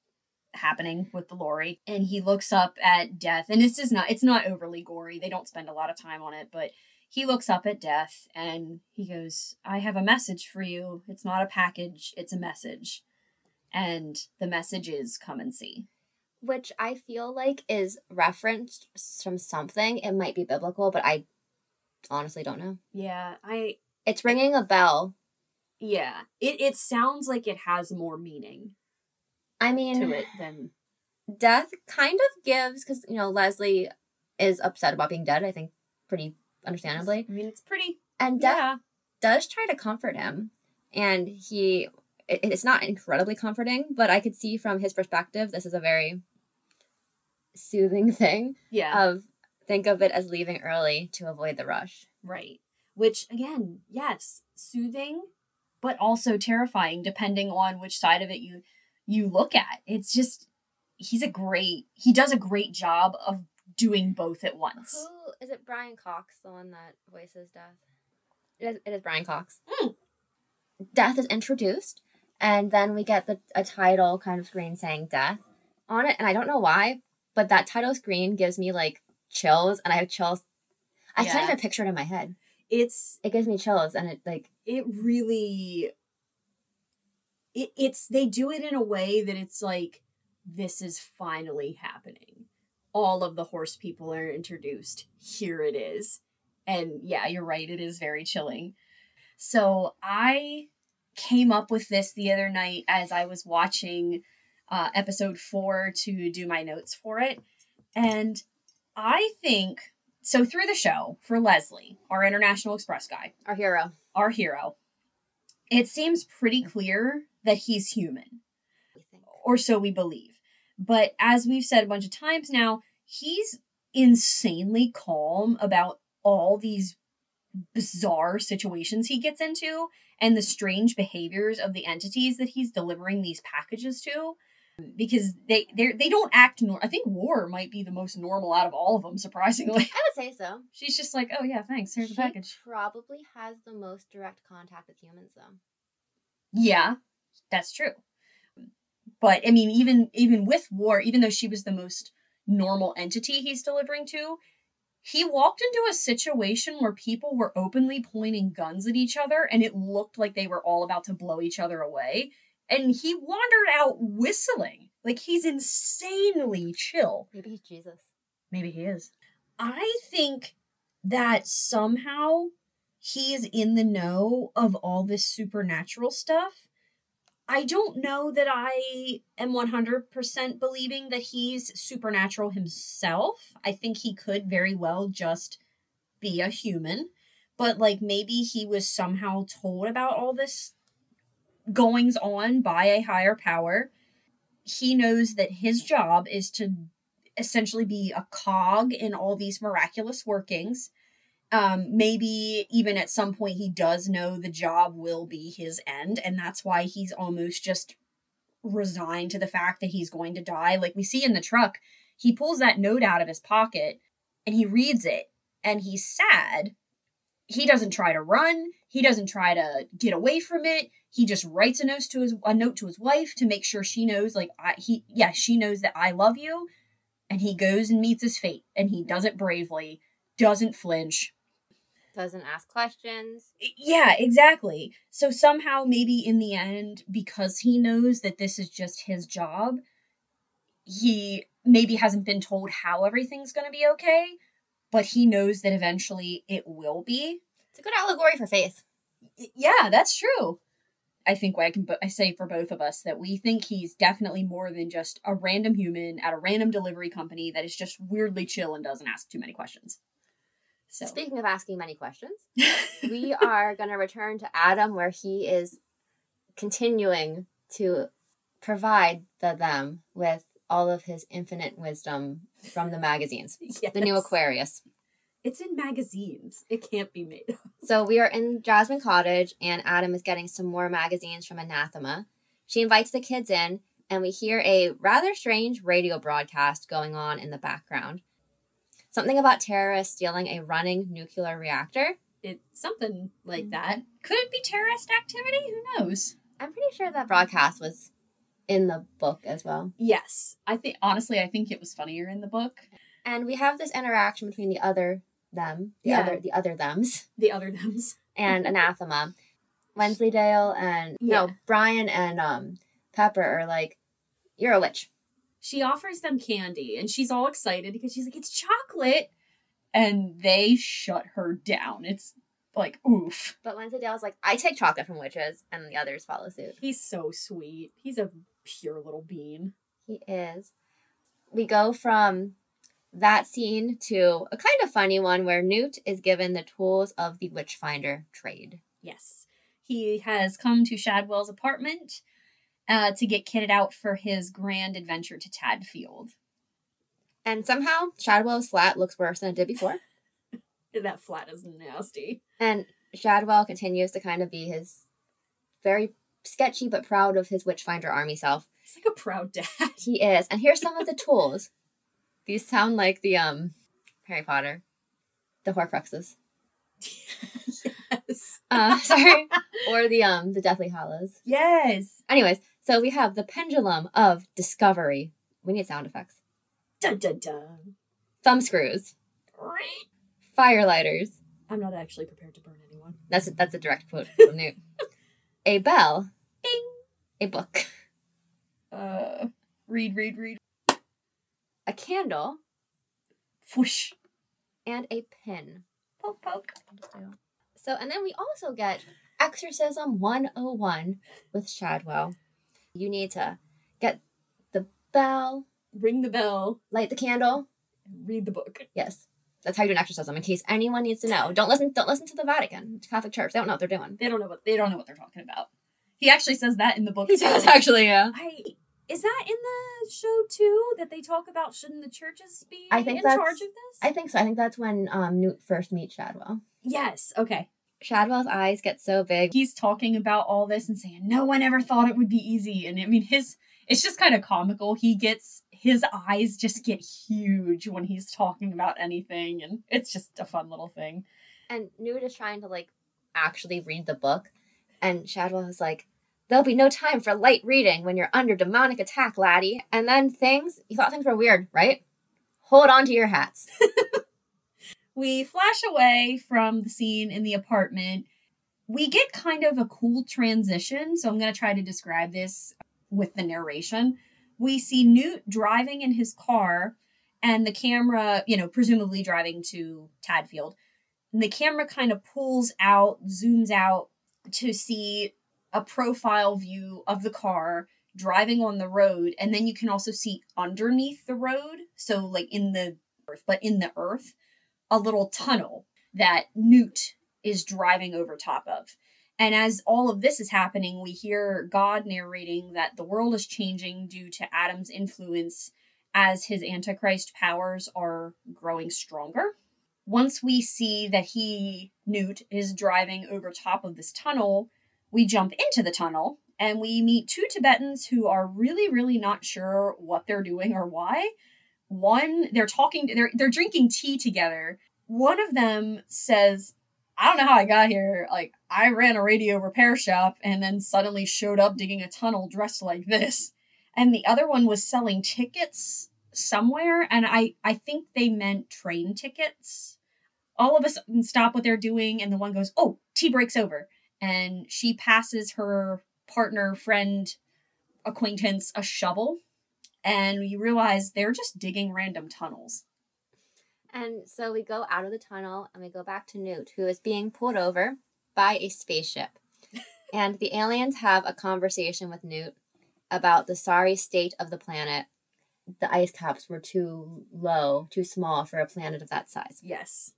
Speaker 1: happening with the lorry and he looks up at death and this is not it's not overly gory they don't spend a lot of time on it but he looks up at death and he goes i have a message for you it's not a package it's a message and the message is come and see
Speaker 2: Which I feel like is referenced from something. It might be biblical, but I honestly don't know.
Speaker 1: yeah i
Speaker 2: It's ringing a bell.
Speaker 1: yeah it, it sounds like it has more meaning
Speaker 2: I mean,
Speaker 1: to it than
Speaker 2: death kind of gives because you know Leslie is upset about being dead. I think pretty understandably,
Speaker 1: i mean it's pretty
Speaker 2: and death
Speaker 1: yeah
Speaker 2: does try to comfort him, and he it, it's not incredibly comforting, but I could see from his perspective this is a very soothing [laughs] thing
Speaker 1: yeah
Speaker 2: of think of it as leaving early to avoid the rush.
Speaker 1: Right. Which again, yes, soothing, but also terrifying depending on which side of it you you look at. It's just he's a great he does a great job of doing both at once.
Speaker 2: Who is it? Brian Cox, the one that voices Death. It is, it is Brian Cox.
Speaker 1: Hmm.
Speaker 2: Death is introduced, And then we get the a title kind of screen saying death on it. And I don't know why, but that title screen gives me like chills and I have chills. I can't even picture it in my head.
Speaker 1: It's
Speaker 2: It gives me chills and it like
Speaker 1: it really it, it's they do it in a way that it's like this is finally happening. All of the horse people are introduced. Here it is. And yeah you're right it is very chilling. So i came up with this the other night as i was watching uh, episode four to do my notes for it. And i think so through the show for leslie our international express guy
Speaker 2: our hero.
Speaker 1: our hero, it seems pretty clear that he's human, or so we believe. But as we've said a bunch of times now, he's insanely calm about all these bizarre situations he gets into and the strange behaviors of the entities that he's delivering these packages to because they they they don't act nor I think War might be the most normal out of all of them surprisingly.
Speaker 2: I would say so. [laughs]
Speaker 1: She's just like, "Oh yeah, thanks. Here's the package."
Speaker 2: probably has the most direct contact with humans though.
Speaker 1: Yeah, that's true. But I mean, even even with war, even though she was the most normal entity he's delivering to, he walked into a situation where people were openly pointing guns at each other, and it looked like they were all about to blow each other away. And he wandered out whistling, like he's insanely chill.
Speaker 2: Maybe he's Jesus.
Speaker 1: Maybe he is. I think that somehow he is in the know of all this supernatural stuff. I don't know that I am 100% believing that he's supernatural himself. I think he could very well just be a human, but like maybe he was somehow told about all this goings on by a higher power. He knows that his job is to essentially be a cog in all these miraculous workings. Um, maybe even at some point he does know the job will be his end, and that's why he's almost just resigned to the fact that he's going to die. Like we see in the truck, he pulls that note out of his pocket and he reads it, and he's sad. He doesn't try to run. He doesn't try to get away from it. He just writes a note to his a note to his wife to make sure she knows, like I he yeah she knows that I love you and he goes and meets his fate and he does it bravely doesn't flinch
Speaker 2: Doesn't ask questions.
Speaker 1: yeah exactly so somehow maybe in the end because he knows that this is just his job he maybe hasn't been told how everything's going to be okay but he knows that eventually it will be
Speaker 2: It's a good allegory for faith.
Speaker 1: Yeah that's true i think i can i say for both of us that we think he's definitely more than just a random human at a random delivery company that is just weirdly chill and doesn't ask too many questions so
Speaker 2: Speaking of asking many questions, [laughs] we are going to return to Adam where he is continuing to provide the them with all of his infinite wisdom from the magazines. [laughs] The new Aquarius.
Speaker 1: It's in magazines. It can't be made up.
Speaker 2: So we are in Jasmine Cottage, and Adam is getting some more magazines from Anathema. She invites the kids in, and we hear a rather strange radio broadcast going on in the background. Something about terrorists stealing a running nuclear reactor.
Speaker 1: It's something like that. Could it be terrorist activity? Who knows?
Speaker 2: I'm pretty sure that broadcast was in the book as well.
Speaker 1: Yes. I think honestly I think it was funnier in the book.
Speaker 2: And we have this interaction between the other them, the
Speaker 1: Yeah.
Speaker 2: other the other thems,
Speaker 1: The other thems. [laughs]
Speaker 2: and Anathema. Wensleydale and no,
Speaker 1: Yeah.
Speaker 2: Brian and um Pepper are like, You're a witch.
Speaker 1: She offers them candy and she's all excited because she's like, it's chocolate. And they shut her down. It's like, oof.
Speaker 2: But Wensleydale's like, I take chocolate from witches, and the others follow suit.
Speaker 1: He's so sweet. He's a pure little bean.
Speaker 2: He is. We go from that scene to a kind of funny one where Newt is given the tools of the Witchfinder trade.
Speaker 1: Yes. He has come to Shadwell's apartment uh, to get kitted out for his grand adventure to Tadfield.
Speaker 2: And somehow Shadwell's flat looks worse than it did before. [laughs]
Speaker 1: That flat is nasty.
Speaker 2: And Shadwell continues to kind of be his very sketchy but proud of his Witchfinder army self.
Speaker 1: He's like a proud dad.
Speaker 2: He is. And here's some of the tools. These sound like the um Harry Potter. The Horcruxes. [laughs]
Speaker 1: yes.
Speaker 2: Uh, sorry. [laughs] Or the um the Deathly Hallows.
Speaker 1: Yes.
Speaker 2: Anyways, so we have the pendulum of discovery. We need sound effects.
Speaker 1: Dun dun dun.
Speaker 2: Thumb screws. Fire lighters.
Speaker 1: I'm not actually prepared to burn anyone.
Speaker 2: That's a, that's a direct quote [laughs] from Newt. a bell.
Speaker 1: Bing.
Speaker 2: A book.
Speaker 1: Uh, read, read, read.
Speaker 2: A candle.
Speaker 1: Whoosh.
Speaker 2: And a pin.
Speaker 1: Poke, poke.
Speaker 2: So, and then we also get Exorcism 101 with Shadwell. You need to get the bell,
Speaker 1: Ring the bell.
Speaker 2: light the candle.
Speaker 1: Read the book.
Speaker 2: Yes. That's how you do an exorcism, in case anyone needs to know. Don't listen don't listen to the Vatican, Catholic Church. They don't know what they're doing.
Speaker 1: They don't know what they don't know what they're talking about. He actually says that in the book.
Speaker 2: He
Speaker 1: too.
Speaker 2: does actually, yeah.
Speaker 1: I is that in the show too that they talk about shouldn't the churches be
Speaker 2: I think
Speaker 1: in charge of this?
Speaker 2: I think so. I think that's when um, Newt first meets Shadwell.
Speaker 1: yes. Okay.
Speaker 2: Shadwell's eyes get so big.
Speaker 1: He's talking about all this and saying no one ever thought it would be easy, and I mean his it's just kind of comical. He gets his eyes just get huge when he's talking about anything, and it's just a fun little thing.
Speaker 2: And Newt is trying to like actually read the book. And Shadwell is like, There'll be no time for light reading when you're under demonic attack, laddie. And then things, you thought things were weird, right? Hold on to your hats. [laughs]
Speaker 1: We flash away from the scene in the apartment. We get kind of a cool transition, so I'm going to try to describe this with the narration. We see Newt driving in his car, and the camera, you know, presumably driving to Tadfield. And the camera kind of pulls out, zooms out to see a profile view of the car driving on the road. And then you can also see underneath the road, so like in the earth, but in the earth, a little tunnel that Newt is driving over top of. And as all of this is happening, we hear God narrating that the world is changing due to Adam's influence as his Antichrist powers are growing stronger. Once we see that he, Newt, is driving over top of this tunnel, we jump into the tunnel and we meet two Tibetans who are really, really not sure what they're doing or why. One, they're talking, they're they're drinking tea together. One of them says, I don't know how I got here. Like, I ran a radio repair shop and then suddenly showed up digging a tunnel dressed like this. And the other one was selling tickets somewhere, and I, I think they meant train tickets. All of us stop what they're doing, and the one goes, Oh, tea breaks over. And she passes her partner, friend, acquaintance a shovel. And you realize they're just digging random tunnels.
Speaker 2: And so we go out of the tunnel and we go back to Newt, who is being pulled over by a spaceship. [laughs] and the aliens have a conversation with Newt about the sorry state of the planet. The ice caps were too low, too small for a planet of that size.
Speaker 1: Yes.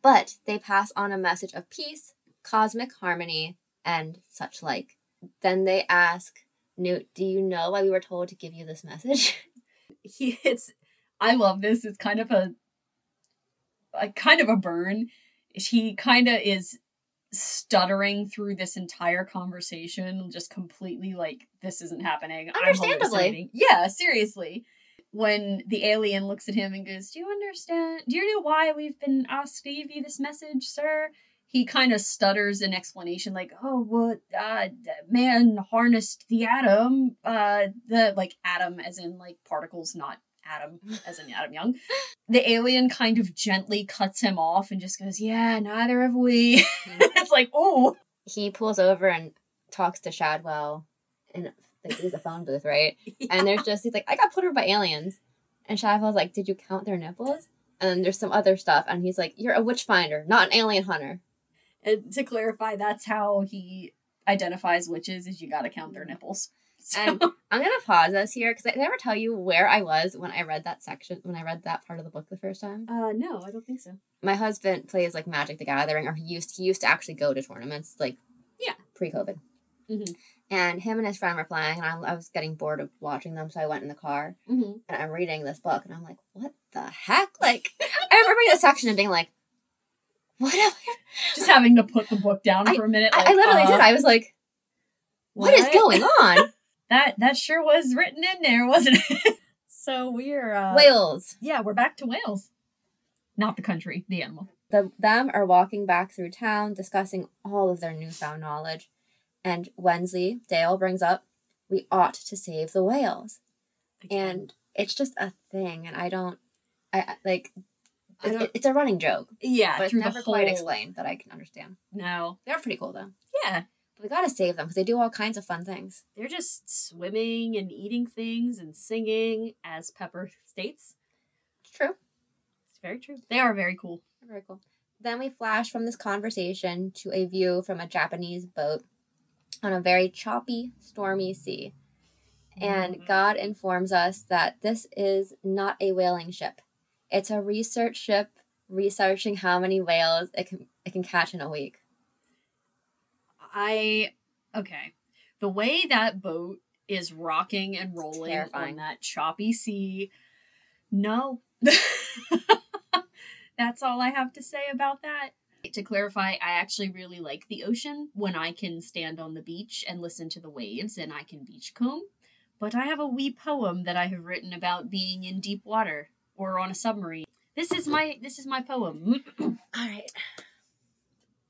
Speaker 2: But they pass on a message of peace, cosmic harmony, and such like. Then they ask Newt, Do you know why we were told to give you this message? [laughs]
Speaker 1: he it's I love this. It's kind of a a kind of a burn. He kind of is stuttering through this entire conversation, just completely like this isn't happening. I'm
Speaker 2: Understandably.
Speaker 1: yeah, seriously. When the alien looks at him and goes, "Do you understand? Do you know why we've been asked to give you this message, sir?" He kind of stutters an explanation, like, "Oh, what? Uh, man harnessed the atom. Uh, the like atom, as in like particles, not Adam, as in Adam Young. [laughs] The alien kind of gently cuts him off and just goes, "Yeah, neither have we." [laughs] it's like, oh,
Speaker 2: he pulls over and talks to Shadwell and like he's a phone booth, right? [laughs] And there's just he's like, I got put over by aliens. And Shadwell's like, Did you count their nipples? And then there's some other stuff, and he's like, You're a witch finder, not an alien hunter.
Speaker 1: And to clarify, that's how he identifies witches: is you got to count their nipples. So,
Speaker 2: And I'm gonna pause us here because I never tell you where I was when I read that section when I read that part of the book the first time.
Speaker 1: uh, no, I don't think so.
Speaker 2: My husband plays like Magic the Gathering, or he used he used to actually go to tournaments like
Speaker 1: Yeah.
Speaker 2: pre-COVID.
Speaker 1: Mhm.
Speaker 2: And him and his friend were playing, and I, I was getting bored of watching them, so I went in the car
Speaker 1: Mm-hmm.
Speaker 2: and I'm reading this book, and I'm like, what the heck? Like, I remember reading the section and being like, what am I?
Speaker 1: Just having to put the book down for a minute.
Speaker 2: I,
Speaker 1: like,
Speaker 2: I literally
Speaker 1: uh,
Speaker 2: did. I was like, what is going on? [laughs]
Speaker 1: That that sure was written in there, wasn't it? [laughs] so we're uh,
Speaker 2: Wales.
Speaker 1: Yeah, we're back to Wales. Not the country, the animal.
Speaker 2: the them are walking back through town discussing all of their newfound knowledge. And Wensley, Dale brings up, we ought to save the whales. And it's just a thing, and I don't, I I- like,
Speaker 1: I
Speaker 2: it-
Speaker 1: don't-
Speaker 2: it's a running joke,
Speaker 1: yeah,
Speaker 2: but it's never
Speaker 1: the
Speaker 2: quite explained that I can understand.
Speaker 1: No.
Speaker 2: They're pretty cool though.
Speaker 1: Yeah.
Speaker 2: But we gotta save them because they do all kinds of fun things.
Speaker 1: They're just swimming and eating things and singing, as Pepper states.
Speaker 2: It's true.
Speaker 1: It's very true. They are very cool.
Speaker 2: Very cool. Then we flash from this conversation to a view from a Japanese boat on a very choppy, stormy sea. And
Speaker 1: Mhm.
Speaker 2: God informs us that this is not a whaling ship. It's a research ship researching how many whales it can it can catch in a week.
Speaker 1: I okay. The way that boat is rocking and rolling on that choppy sea. No. [laughs] That's all I have to say about that. To clarify, I actually really like the ocean when I can stand on the beach and listen to the waves and I can beachcomb. But I have a wee poem that I have written about being in deep water or on a submarine. This is my this is my poem. [clears throat]
Speaker 2: All right.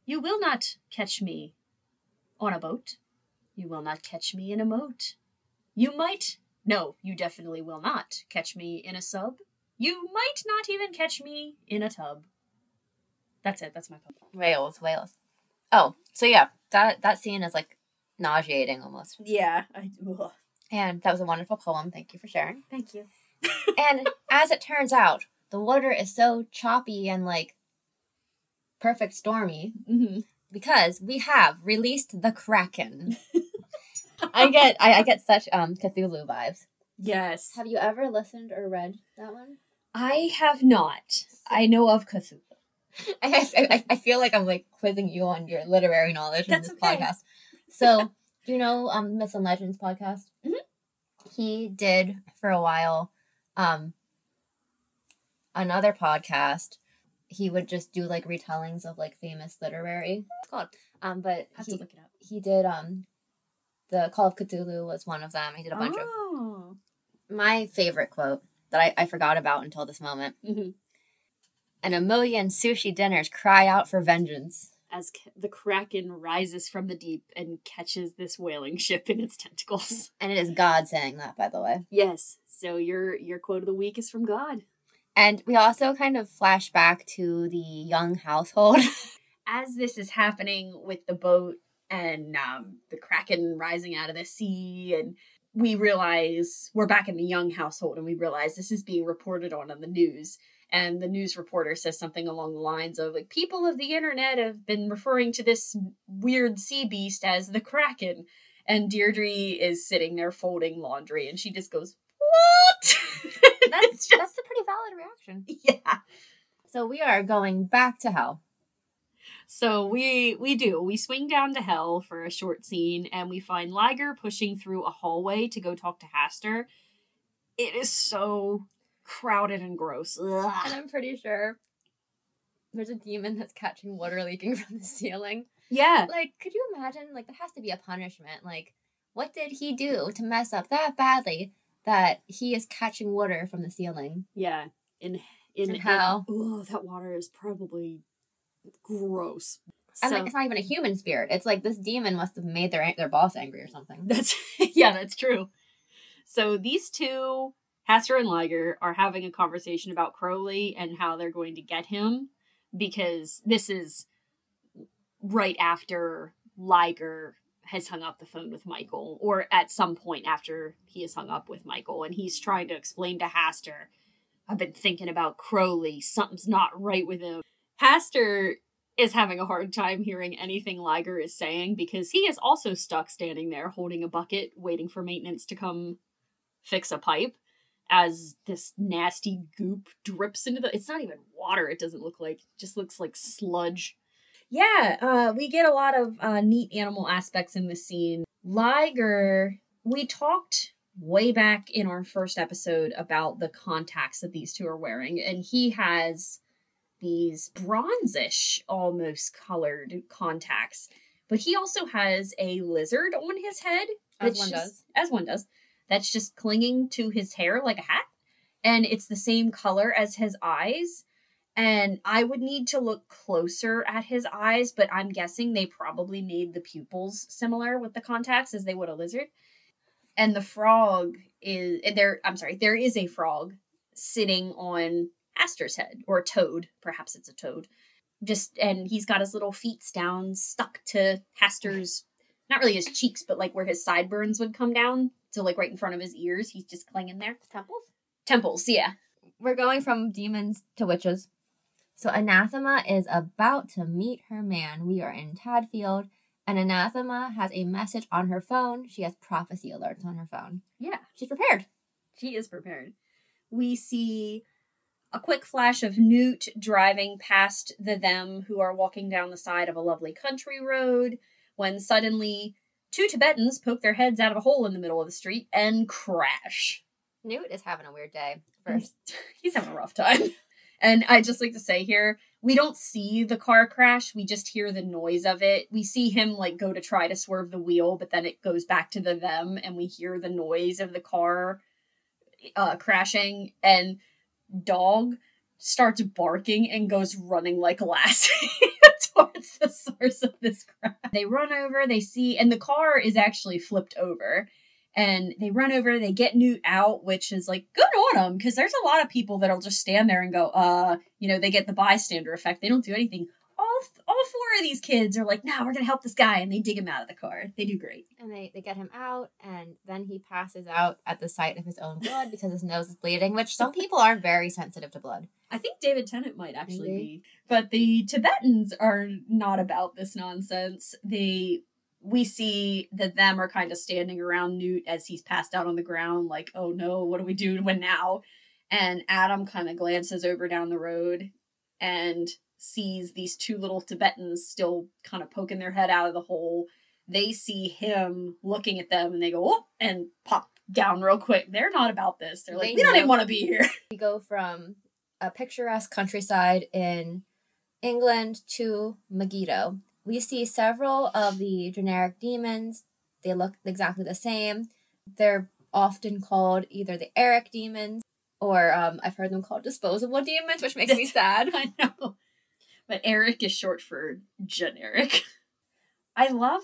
Speaker 1: You will not catch me on a boat. You will not catch me in a moat. You might. No, you definitely will not catch me in a sub. You might not even catch me in a tub. That's it. That's my poem.
Speaker 2: Whales, whales. Oh, so yeah, that that scene is like nauseating almost.
Speaker 1: Yeah. I, ugh.
Speaker 2: And that was a wonderful poem. Thank you for sharing.
Speaker 1: Thank you.
Speaker 2: And as it turns out, the water is so choppy and like perfect stormy
Speaker 1: Mm-hmm.
Speaker 2: because we have released the Kraken. [laughs] I get I, I get such um Cthulhu vibes.
Speaker 1: Yes.
Speaker 2: Have you ever listened or read that one?
Speaker 1: I have not. I know of Cthulhu.
Speaker 2: I, I, I feel like I'm like quizzing you on your literary knowledge in
Speaker 1: That's
Speaker 2: this
Speaker 1: okay.
Speaker 2: podcast. So, do you know um Myths and Legends podcast?
Speaker 1: Mhm.
Speaker 2: He did for a while um another podcast. He would just do like retellings of like famous literary. It's called um, but he,
Speaker 1: to look it up.
Speaker 2: he did um the Call of Cthulhu was one of them. He did a bunch of
Speaker 1: oh.
Speaker 2: my favorite quote that I, I forgot about until this moment.
Speaker 1: hmm
Speaker 2: And a million sushi dinners cry out for vengeance.
Speaker 1: As K- the kraken rises from the deep and catches this whaling ship in its tentacles. [laughs]
Speaker 2: And it is God saying that, by the way.
Speaker 1: Yes. So your your quote of the week is from God.
Speaker 2: And we also kind of flash back to the young household. [laughs]
Speaker 1: As this is happening with the boat and um, the kraken rising out of the sea, and we realize we're back in the young household, and we realize this is being reported on on the news. And the news reporter says something along the lines of like, "People of the internet have been referring to this weird sea beast as the kraken." And Deirdre is sitting there folding laundry, and she just goes, "What?" [laughs]
Speaker 2: that's,
Speaker 1: just-
Speaker 2: that's a pretty valid reaction.
Speaker 1: yeah.
Speaker 2: So we are going back to hell.
Speaker 1: So we we do. We swing down to hell for a short scene and we find Ligur pushing through a hallway to go talk to Hastur. It is so crowded and gross.
Speaker 2: And I'm pretty sure there's a demon that's catching water leaking [laughs] from the ceiling.
Speaker 1: Yeah.
Speaker 2: Like, could you imagine? Like, there has to be a punishment. Like, what did he do to mess up that badly that he is catching water from the ceiling?
Speaker 1: Yeah. In in,
Speaker 2: In hell.
Speaker 1: Oh, that water is probably gross.
Speaker 2: And
Speaker 1: So-
Speaker 2: like, it's not even a human spirit. It's like this demon must have made their their boss angry or something.
Speaker 1: That's [laughs] yeah, that's true. So these two, Hastur and Ligur, are having a conversation about Crowley and how they're going to get him because this is right after Ligur has hung up the phone with Michael, or at some point after he has hung up with Michael, and he's trying to explain to Hastur, I've been thinking about Crowley, something's not right with him. Hastur is having a hard time hearing anything Ligur is saying because he is also stuck standing there holding a bucket, waiting for maintenance to come fix a pipe as this nasty goop drips into the it's not even water it doesn't look like it just looks like sludge. Yeah uh we get a lot of uh neat animal aspects in this scene. Ligur we talked way back in our first episode about the contacts that these two are wearing and he has these bronzish almost colored contacts but he also has a lizard on his head
Speaker 2: As one does.
Speaker 1: as one does that's just clinging to his hair like a hat and it's the same color as his eyes And I would need to look closer at his eyes, but I'm guessing they probably made the pupils similar with the contacts as they would a lizard. And the frog is there. I'm sorry, there is a frog sitting on Hastur's head or a toad. Perhaps it's a toad. Just and he's got his little feet down, stuck to Hastur's not really his cheeks, but like where his sideburns would come down. So like right in front of his ears, he's just clinging there.
Speaker 2: Temples?
Speaker 1: Temples, yeah.
Speaker 2: We're going from demons to witches. So Anathema is about to meet her man. We are in Tadfield, and Anathema has a message on her phone. She has prophecy alerts on her phone.
Speaker 1: Yeah.
Speaker 2: She's prepared.
Speaker 1: She is prepared. We see a quick flash of Newt driving past the them who are walking down the side of a lovely country road when suddenly two Tibetans poke their heads out of a hole in the middle of the street and crash.
Speaker 2: Newt is having a weird day. First, [laughs]
Speaker 1: He's having a rough time. [laughs] And I just like to say here, we don't see the car crash, we just hear the noise of it. We see him like go to try to swerve the wheel, but then it goes back to the them and we hear the noise of the car uh crashing and dog starts barking and goes running like a Lassie [laughs] towards [laughs] the source of this crash. They run over, they see, and the car is actually flipped over. And they run over, they get Newt out, which is like good on them because there's a lot of people that'll just stand there and go, uh, you know, they get the bystander effect. They don't do anything. All all four of these kids are like, nah, we're gonna help this guy, and they dig him out of the car. They do great.
Speaker 2: and they, they get him out, and then he passes out at the sight of his own blood because his nose is bleeding, which some people are very sensitive to blood.
Speaker 1: I think David Tennant might actually
Speaker 2: Maybe.
Speaker 1: be. But the Tibetans are not about this nonsense. They we see that them are kind of standing around Newt as he's passed out on the ground, like, oh no, what do we do when now? And Adam kind of glances over down the road and sees these two little Tibetans still kind of poking their head out of the hole. They see him looking at them and they go, oh, and pop down real quick. They're not about this. They're like,
Speaker 2: They
Speaker 1: we don't
Speaker 2: know.
Speaker 1: even want to be here.
Speaker 2: We go from a picturesque countryside in England to Megiddo. We see several of the generic demons. They look exactly the same. They're often called either the Eric demons or um, I've heard them called disposable demons, which makes me [laughs] sad.
Speaker 1: I know. But Eric is short for generic. I love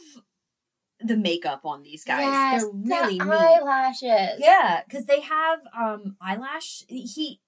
Speaker 1: the makeup on these guys.
Speaker 2: Yes,
Speaker 1: They're really
Speaker 2: the
Speaker 1: neat.
Speaker 2: eyelashes.
Speaker 1: Yeah, because they have um eyelash. He,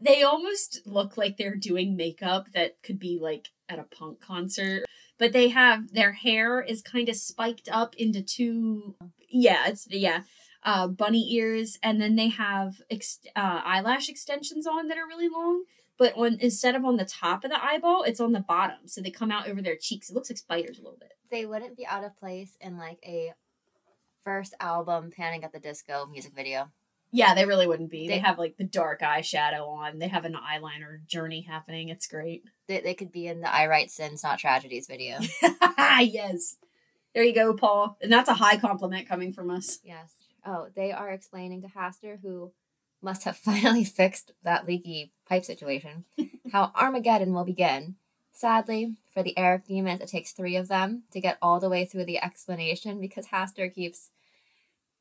Speaker 1: they almost look like they're doing makeup that could be like at a punk concert. But they have their hair is kind of spiked up into two. Yeah, it's yeah, uh, bunny ears, and then they have ex- uh, eyelash extensions on that are really long. But on instead of on the top of the eyeball, it's on the bottom, so they come out over their cheeks. It looks like spiders a little bit.
Speaker 2: They wouldn't be out of place in like a first album Panic at the Disco music video.
Speaker 1: Yeah, they really wouldn't be. They,
Speaker 2: They-
Speaker 1: have like the dark eyeshadow on. They have an eyeliner journey happening. It's great.
Speaker 2: They, they could be in the I Write Sins, Not Tragedies video. [laughs]
Speaker 1: yes. There you go, Paul. And that's a high compliment coming from us.
Speaker 2: Yes. Oh, they are explaining to Hastur, who must have [laughs] finally fixed that leaky pipe situation, [laughs] how Armageddon will begin. Sadly, for the Eric demons, it takes three of them to get all the way through the explanation because Hastur keeps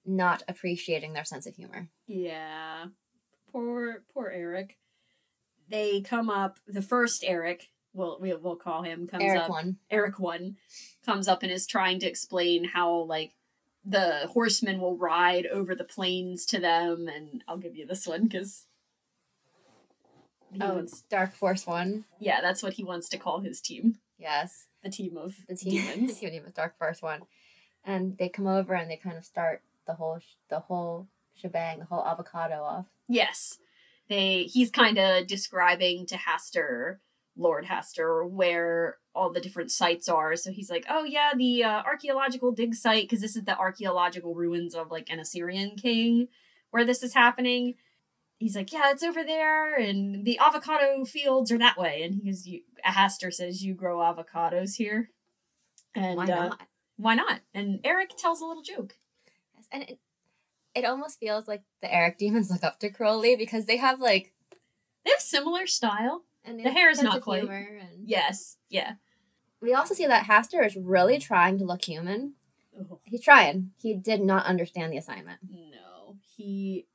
Speaker 2: not appreciating their sense of humor.
Speaker 1: Yeah. Poor poor Eric. They come up the first Eric, we'll we, we'll call him, comes
Speaker 2: Eric
Speaker 1: up
Speaker 2: one.
Speaker 1: Eric one comes up and is trying to explain how like the horsemen will ride over the plains to them and I'll give you this one because he
Speaker 2: Oh,
Speaker 1: wants
Speaker 2: Dark Force one.
Speaker 1: yeah, that's what he wants to call his team.
Speaker 2: Yes.
Speaker 1: The team of
Speaker 2: the team, [laughs]
Speaker 1: demons.
Speaker 2: the team of Dark Force one, and they come over and they kind of start the whole sh- the whole shebang, the whole avocado off.
Speaker 1: Yes. They he's kind of describing to Hastur, Lord Hastur, where all the different sites are. So he's like, "Oh yeah, the uh, archaeological dig site because this is the archaeological ruins of like an Assyrian king where this is happening." He's like, "Yeah, it's over there and the avocado fields are that way." And he's you Hastur says, "You grow avocados here." And
Speaker 2: Why
Speaker 1: uh,
Speaker 2: not?
Speaker 1: why not? And Eric tells a little joke.
Speaker 2: Yes. And it, it almost feels like the Eric demons look up to Crowley because they have like
Speaker 1: They have similar style.
Speaker 2: and
Speaker 1: The hair is not quite-
Speaker 2: humor and
Speaker 1: Yes. Yeah.
Speaker 2: we also see that Hastur is really trying to look human. He's trying. He did not understand the assignment.
Speaker 1: No, he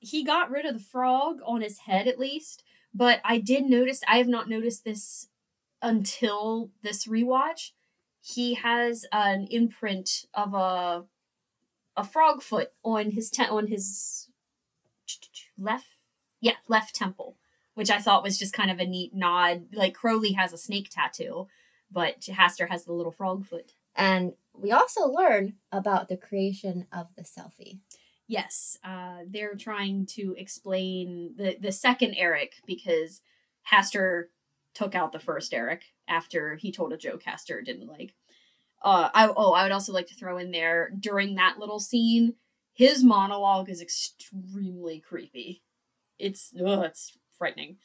Speaker 1: he got rid of the frog on his head at least, But I did notice, I have not noticed this until this rewatch. He has an imprint of a a frog foot on his te- on his left yeah left temple which i thought was just kind of a neat nod. Like crowley has a snake tattoo but hastur has the little frog foot.
Speaker 2: And we also learn about the creation of the selfie.
Speaker 1: yes uh, they're trying to explain the the second eric because hastur took out the first eric after he told a joke hastur didn't like uh, I, oh i would also like to throw in there during that little scene his monologue is extremely creepy. It's ugh, it's frightening.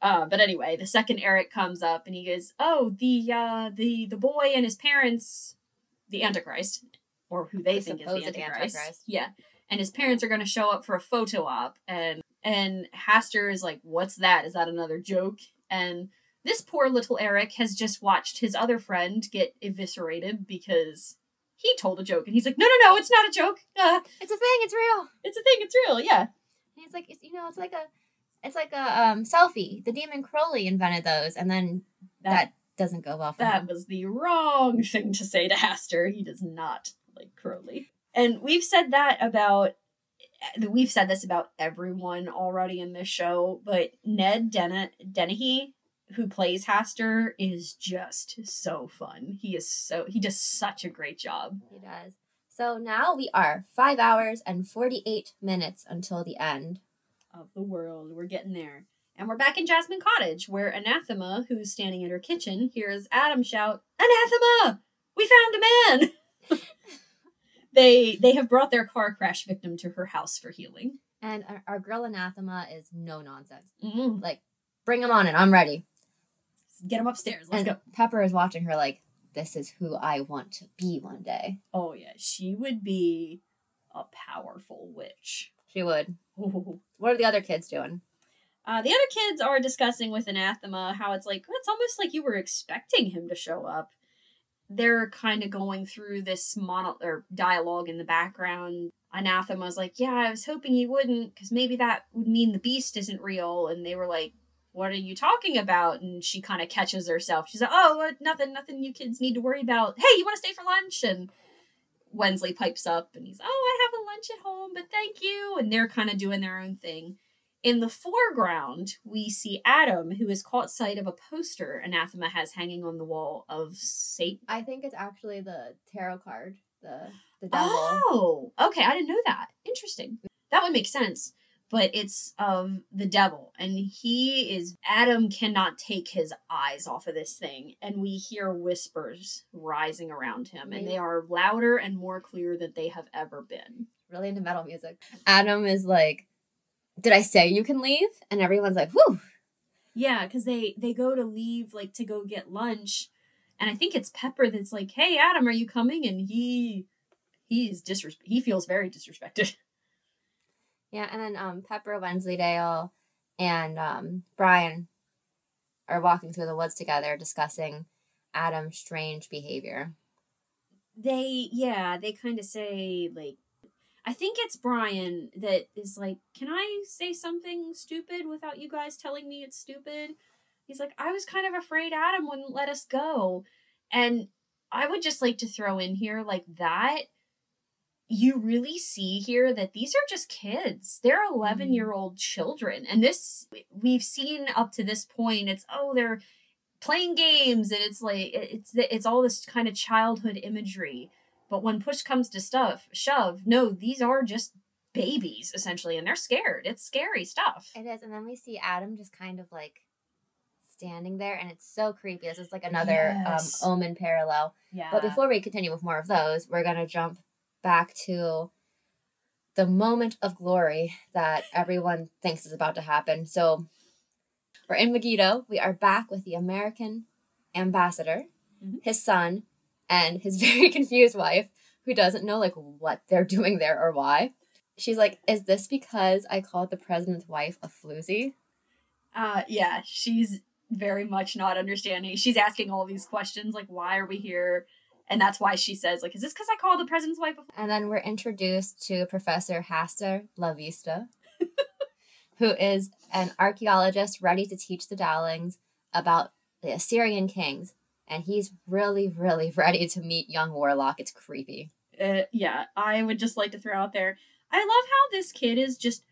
Speaker 1: Uh, but anyway the second eric comes up and he goes oh the uh the the boy and his parents the antichrist or who they
Speaker 2: The
Speaker 1: think is the antichrist.
Speaker 2: Antichrist.
Speaker 1: yeah. And his parents are going to show up for a photo op and and hastur is like what's that? Is that another joke? And this poor little eric has just watched his other friend get eviscerated because he told a joke and he's like no no no it's not a joke uh,
Speaker 2: It's a thing. It's real.
Speaker 1: it's a thing it's real yeah
Speaker 2: And he's like, it's, you know, it's like a, it's like a um, selfie. The demon Crowley invented those, and then that,
Speaker 1: that
Speaker 2: doesn't go well for
Speaker 1: That
Speaker 2: him.
Speaker 1: was the wrong [laughs] thing to say to Hastur. He does not like Crowley. And we've said that about we've said this about everyone already in this show, but Ned Den- Dennehy, who plays Hastur, is just so fun. He is so he does such a great job.
Speaker 2: He does. So now we are five hours and forty-eight minutes until the end.
Speaker 1: of the world. We're getting there. And we're back in Jasmine Cottage, where Anathema, who's standing in her kitchen, hears Adam shout, Anathema! We found a man! [laughs] they they have brought their car crash victim to her house for healing.
Speaker 2: And our, our girl anathema is no nonsense.
Speaker 1: Mm-hmm.
Speaker 2: Like, bring him on, and I'm ready.
Speaker 1: Get him upstairs. Let's
Speaker 2: and
Speaker 1: go.
Speaker 2: Pepper is watching her like, this is who I want to be one day.
Speaker 1: Oh yeah, she would be a powerful witch.
Speaker 2: She would.
Speaker 1: Ooh.
Speaker 2: What are the other kids doing?
Speaker 1: Uh, the other kids are discussing with Anathema how it's like it's almost like you were expecting him to show up. They're kind of going through this mono or dialogue in the background. Anathema's like, "Yeah, I was hoping he wouldn't, because maybe that would mean the beast isn't real." And they were like, "What are you talking about?" And she kind of catches herself. She's like, "Oh, nothing, nothing. You kids need to worry about. Hey, you want to stay for lunch?" And Wensley pipes up, and he's, "Oh, I have a lunch at home, but thank you." And they're kind of doing their own thing. In the foreground, we see Adam, who has caught sight of a poster Anathema has hanging on the wall of Satan.
Speaker 2: I think it's actually the tarot card, the the devil.
Speaker 1: Oh, okay. I didn't know that. Interesting. That would make sense. But it's of the devil, and he is. Adam cannot take his eyes off of this thing, and we hear whispers rising around him, and they are louder and more clear than they have ever been.
Speaker 2: Really into metal music. Adam is like, "Did I say you can leave?" And everyone's like, "Whew."
Speaker 1: Yeah, because they they go to leave like to go get lunch, and I think it's Pepper that's like, "Hey, Adam, are you coming?" And he he's disres- he feels very disrespected. [laughs]
Speaker 2: Yeah, and then um, Pepper, Wensleydale, and um, Brian are walking through the woods together, discussing Adam's strange behavior.
Speaker 1: They yeah, they kind of say like, I think it's Brian that is like, "Can I say something stupid without you guys telling me it's stupid?" He's like, "I was kind of afraid Adam wouldn't let us go," and I would just like to throw in here like that you really see here that these are just kids. They're 11 year old children. And this, we've seen up to this point, it's, oh, they're playing games and it's like, it's, it's all this kind of childhood imagery. But when push comes to stuff, shove, no, these are just babies essentially. And they're scared. It's scary stuff.
Speaker 2: It is, and then we see Adam just kind of like standing there, and it's so creepy. This is like another
Speaker 1: Yes.
Speaker 2: um, omen parallel.
Speaker 1: Yeah.
Speaker 2: But before we continue with more of those, we're gonna jump back to the moment of glory that everyone thinks is about to happen. So we're in Megiddo. We are back with the American ambassador,
Speaker 1: Mhm.
Speaker 2: his son, and his [laughs] very confused wife, who doesn't know like what they're doing there or why. She's like, "Is this because I called the president's wife a floozy?"
Speaker 1: Uh, yeah, she's very much not understanding. She's asking all these questions like, why are we here? And that's why she says, like, is this because I called the president's wife? a
Speaker 2: And then we're introduced to Professor Hastur La Vista, [laughs] who is an archaeologist ready to teach the Dowlings about the Assyrian kings. And he's really, really [laughs] ready to meet young Warlock. It's creepy.
Speaker 1: Uh, yeah, I would just like to throw out there. I love how this kid is just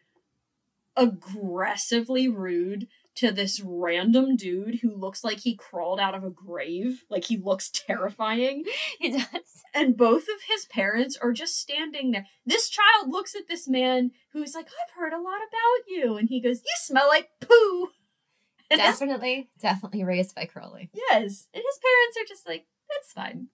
Speaker 1: aggressively rude to this random dude who looks like he crawled out of a grave. Like he looks [laughs] terrifying.
Speaker 2: He does.
Speaker 1: And both of his parents are just standing there. This child looks at this man who's like, I've heard a lot about you. And he goes, You smell like poo. [laughs] And his-
Speaker 2: Definitely, definitely raised by Crowley.
Speaker 1: yes. And his parents are just like, That's fine.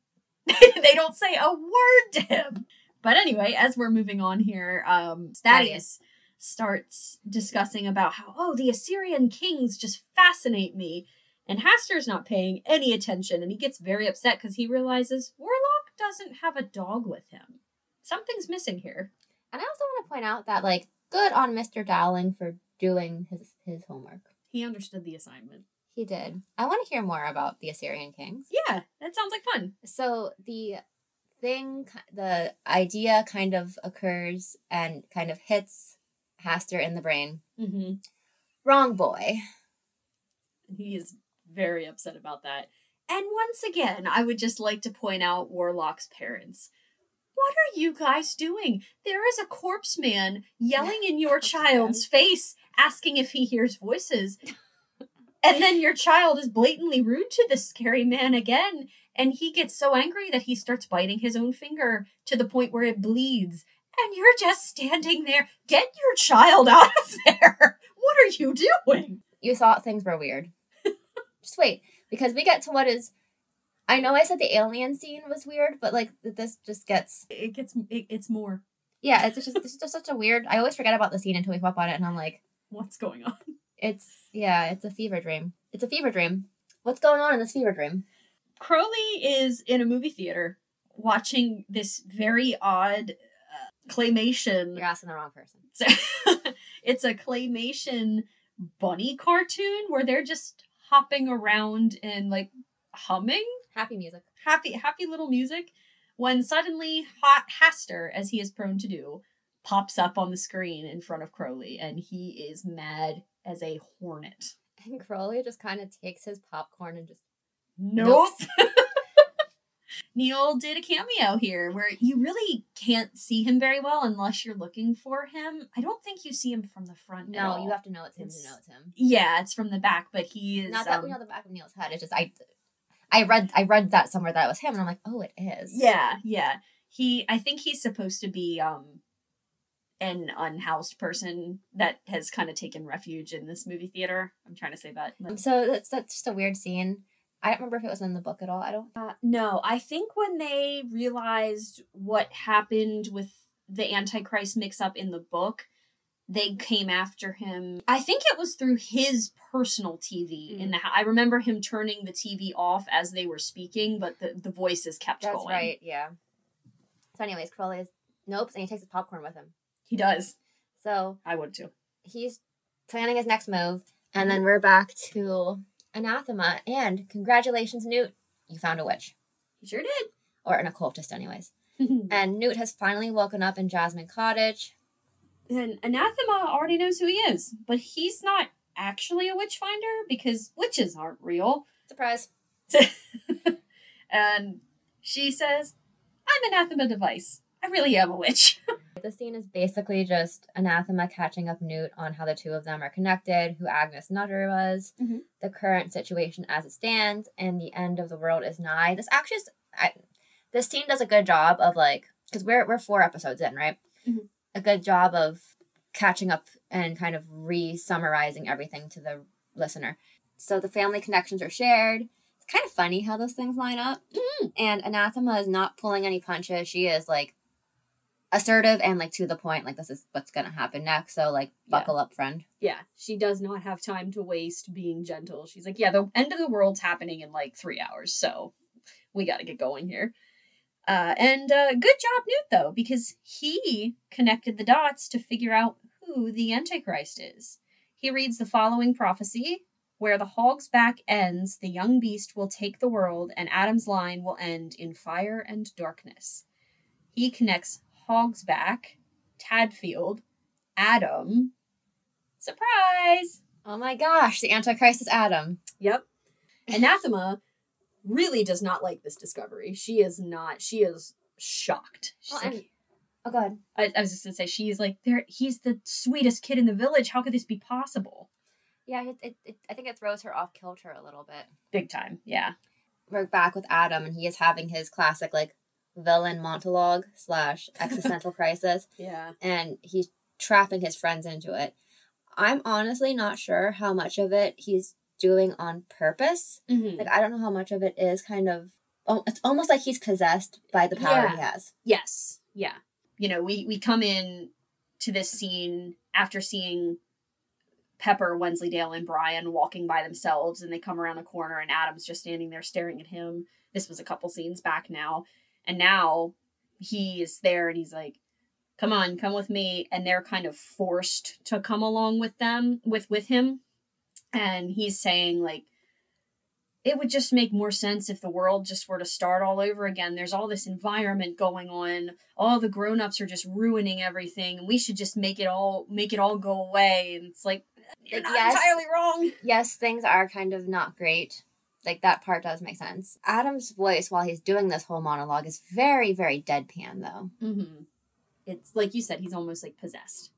Speaker 1: [laughs] they don't say a word to him. But anyway, as we're moving on here, um, Thaddeus starts discussing about how, oh, the Assyrian kings just fascinate me. And Hastur's not paying any attention, and he gets very upset because he realizes Warlock doesn't have a dog with him. Something's missing here.
Speaker 2: And I also want to point out that, like, good on Mr. Dowling for doing his, his homework.
Speaker 1: He understood the assignment.
Speaker 2: He did. I want to hear more about the Assyrian kings.
Speaker 1: Yeah, that sounds like fun.
Speaker 2: So the thing, the idea kind of occurs and kind of hits Hastur in the brain.
Speaker 1: Mm-hmm.
Speaker 2: Wrong boy.
Speaker 1: He is very upset about that. And once again, I would just like to point out Warlock's parents. What are you guys doing? There is a corpse man yelling in your child's face, asking if he hears voices. [laughs] And then your child is blatantly rude to this scary man again, and he gets so angry that he starts biting his own finger to the point where it bleeds. And you're just standing there. Get your child out of there. [laughs] What are you doing?
Speaker 2: You thought things were weird. [laughs] Just wait, because we get to what is. I know I said the alien scene was weird, but like this just gets.
Speaker 1: It gets it, it's more.
Speaker 2: Yeah, it's just it's just such a weird. I always forget about the scene until we up on it, and I'm like,
Speaker 1: What's going on?
Speaker 2: it's yeah, it's a fever dream. It's a fever dream. What's going on in this fever dream?
Speaker 1: Crowley is in a movie theater watching this very odd claymation.
Speaker 2: You're asking the wrong person. [laughs]
Speaker 1: it's a claymation bunny cartoon where they're just hopping around and like humming
Speaker 2: Happy music.
Speaker 1: happy happy little music when suddenly hot Hastur as he is prone to do pops up on the screen in front of Crowley and he is mad as a hornet.
Speaker 2: And Crowley just kind of takes his popcorn and just
Speaker 1: Nope. [laughs] Neil did a cameo here where you really can't see him very well unless you're looking for him. I don't think you see him from the front. at
Speaker 2: no.
Speaker 1: all.
Speaker 2: You have to know it's him
Speaker 1: It's-
Speaker 2: to know it's him.
Speaker 1: Yeah, it's from the back, but he is.
Speaker 2: Not that
Speaker 1: um,
Speaker 2: we know the back of Neil's head. It's just I, I read I read that somewhere that it was him, and I'm like, oh, it is.
Speaker 1: Yeah, yeah. He. I think he's supposed to be um, an unhoused person that has kind of taken refuge in this movie theater. I'm trying to say that.
Speaker 2: So that's that's just a weird scene. I don't remember if it was in the book at all. I don't.
Speaker 1: Uh, no, I think when they realized what happened with the Antichrist mix up in the book, they came after him. I think it was through his personal TV. In the, I remember him turning the TV off as they were speaking, but the, the voices kept going.
Speaker 2: That's
Speaker 1: going.
Speaker 2: right. Yeah. So, anyways, Crowley is nope, and he takes his popcorn with him.
Speaker 1: He does.
Speaker 2: So
Speaker 1: I would too.
Speaker 2: he's planning his next move, and then we're back to anathema. And congratulations, Newt, you found a witch
Speaker 1: You sure did.
Speaker 2: or an occultist, anyways. [laughs] And Newt has finally woken up in Jasmine Cottage.
Speaker 1: and Anathema already knows who he is, but he's not actually a witch finder because witches aren't real.
Speaker 2: Surprise! [laughs]
Speaker 1: and she says, I'm Anathema Device. I really am a witch. [laughs]
Speaker 2: The scene is basically just Anathema catching up Newt on how the two of them are connected, who Agnes Nutter was,
Speaker 1: Mhm.
Speaker 2: the current situation as it stands, and the end of the world is nigh. This actually, is, I, this scene does a good job of like, because we're we're four episodes in, right?
Speaker 1: Mhm.
Speaker 2: A good job of catching up and kind of re-summarizing everything to the listener. So the family connections are shared. It's kind of funny how those things line up. And Anathema is not pulling any punches. She is like assertive and like to the point like this is what's gonna happen next so like
Speaker 1: Yeah.
Speaker 2: buckle up friend
Speaker 1: yeah, she does not have time to waste being gentle. She's like, yeah, the end of the world's happening in like three hours, so we got to get going here. Uh, and uh, good job, Newt, though, because he connected the dots to figure out who the Antichrist is. He reads the following prophecy Where the hog's back ends, the young beast will take the world, and Adam's line will end in fire and darkness. He connects hog's back, Tadfield, Adam, Surprise!
Speaker 2: Oh my gosh, the Antichrist is Adam.
Speaker 1: Yep. Anathema really does not like this discovery. She is not. She is shocked. She's
Speaker 2: Well,
Speaker 1: like,
Speaker 2: and- Oh, go ahead.
Speaker 1: I, I was just gonna say she's like, there. He's the sweetest kid in the village. How could this be possible?
Speaker 2: Yeah, it, it, it, I think it throws her off kilter a little bit.
Speaker 1: Big time. Yeah.
Speaker 2: We're back with Adam, and he is having his classic, like, villain monologue slash existential [laughs] crisis,
Speaker 1: Yeah.
Speaker 2: and he's trapping his friends into it. I'm honestly not sure how much of it he's doing on purpose.
Speaker 1: Mm-hmm.
Speaker 2: Like, I don't know how much of it is kind of. Oh, it's almost like he's possessed by the power he has.
Speaker 1: Yes. Yeah. You know, we we come in to this scene after seeing Pepper, Wensleydale, and Brian walking by themselves, and they come around the corner, and Adam's just standing there staring at him. This was a couple scenes back now, and now he is there, and he's like, "Come on, come with me," and they're kind of forced to come along with them, with with him, and he's saying like it would just make more sense if the world just were to start all over again. There's all this environment going on. All the grown-ups are just ruining everything and we should just make it all make it all go away. And it's like you're not
Speaker 2: yes.
Speaker 1: entirely wrong.
Speaker 2: yes, things are kind of not great. Like that part does make sense. Adam's voice while he's doing this whole monologue is very, very deadpan though.
Speaker 1: Mm-hmm. It's like you said, he's almost like possessed.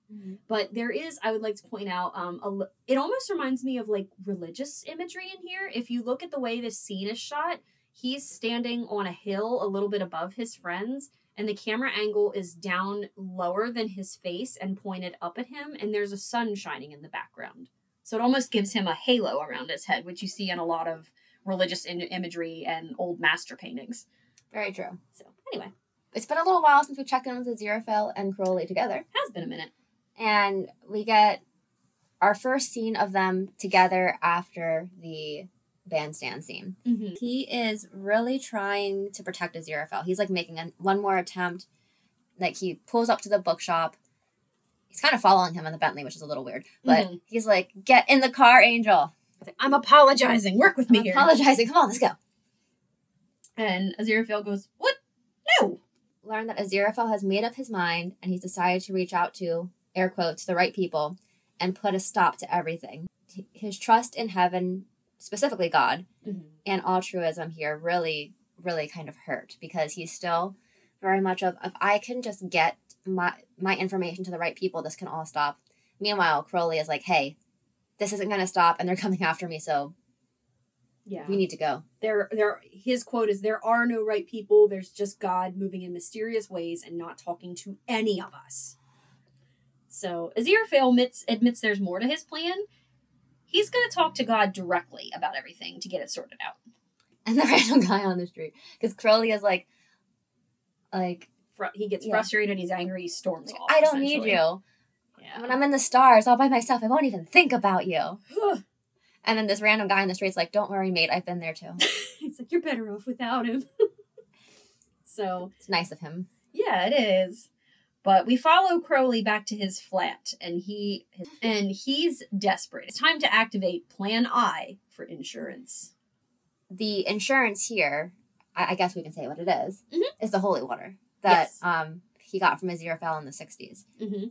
Speaker 1: But there is, I would like to point out, um, a, it almost reminds me of like religious imagery in here. If you look at the way this scene is shot, he's standing on a hill a little bit above his friends, and the camera angle is down lower than his face and pointed up at him, and there's a sun shining in the background. So it almost gives him a halo around his head, which you see in a lot of religious in- imagery and old master paintings.
Speaker 2: Very true.
Speaker 1: So anyway,
Speaker 2: It's been a little while since we checked in with Aziraphale and Crowley together.
Speaker 1: has been a minute.
Speaker 2: And we get our first scene of them together after the bandstand scene.
Speaker 1: Mm-hmm.
Speaker 2: He is really trying to protect Aziraphale. He's like making a, one more attempt. Like he pulls up to the bookshop. He's kind of following him in the Bentley, which is a little weird. But
Speaker 1: Mhm.
Speaker 2: he's like, "Get in the car, Angel."
Speaker 1: I'm apologizing. Work with me
Speaker 2: I'm
Speaker 1: here.
Speaker 2: apologizing. Come on, let's go.
Speaker 1: And Aziraphale goes, What? No.
Speaker 2: Learn that Aziraphale has made up his mind and he's decided to reach out to, air quotes, the right people and put a stop to everything. His trust in heaven, specifically God, mm-hmm. and altruism here really, really kind of hurt because he's still very much of if I can just get my my information to the right people, this can all stop. Meanwhile, Crowley is like, hey, this isn't gonna stop and they're coming after me, so
Speaker 1: Yeah.
Speaker 2: we need to go.
Speaker 1: there there his quote is there are no right people, there's just God moving in mysterious ways and not talking to any of us. So Aziraphale admits admits there's more to his plan. He's gonna talk to God directly about everything to get it sorted out.
Speaker 2: And the [laughs] random guy on the street. Because Crowley is like like
Speaker 1: Fr- he gets
Speaker 2: Yeah.
Speaker 1: frustrated, he's angry, he storms off.
Speaker 2: I don't need you. When I'm in the stars all by myself, I won't even think about you. [sighs] And then this random guy in the street's like, Don't worry, mate, I've been there too. [laughs]
Speaker 1: He's like, You're better off without him. [laughs] so
Speaker 2: It's nice of him.
Speaker 1: Yeah, it is. But we follow Crowley back to his flat, and he and he's desperate. It's time to activate Plan I for insurance.
Speaker 2: the insurance here, I, I guess we can say what it is,
Speaker 1: Mhm.
Speaker 2: is the holy water that
Speaker 1: Yes.
Speaker 2: um he got from his Aziraphale in the sixties.
Speaker 1: Mm-hmm.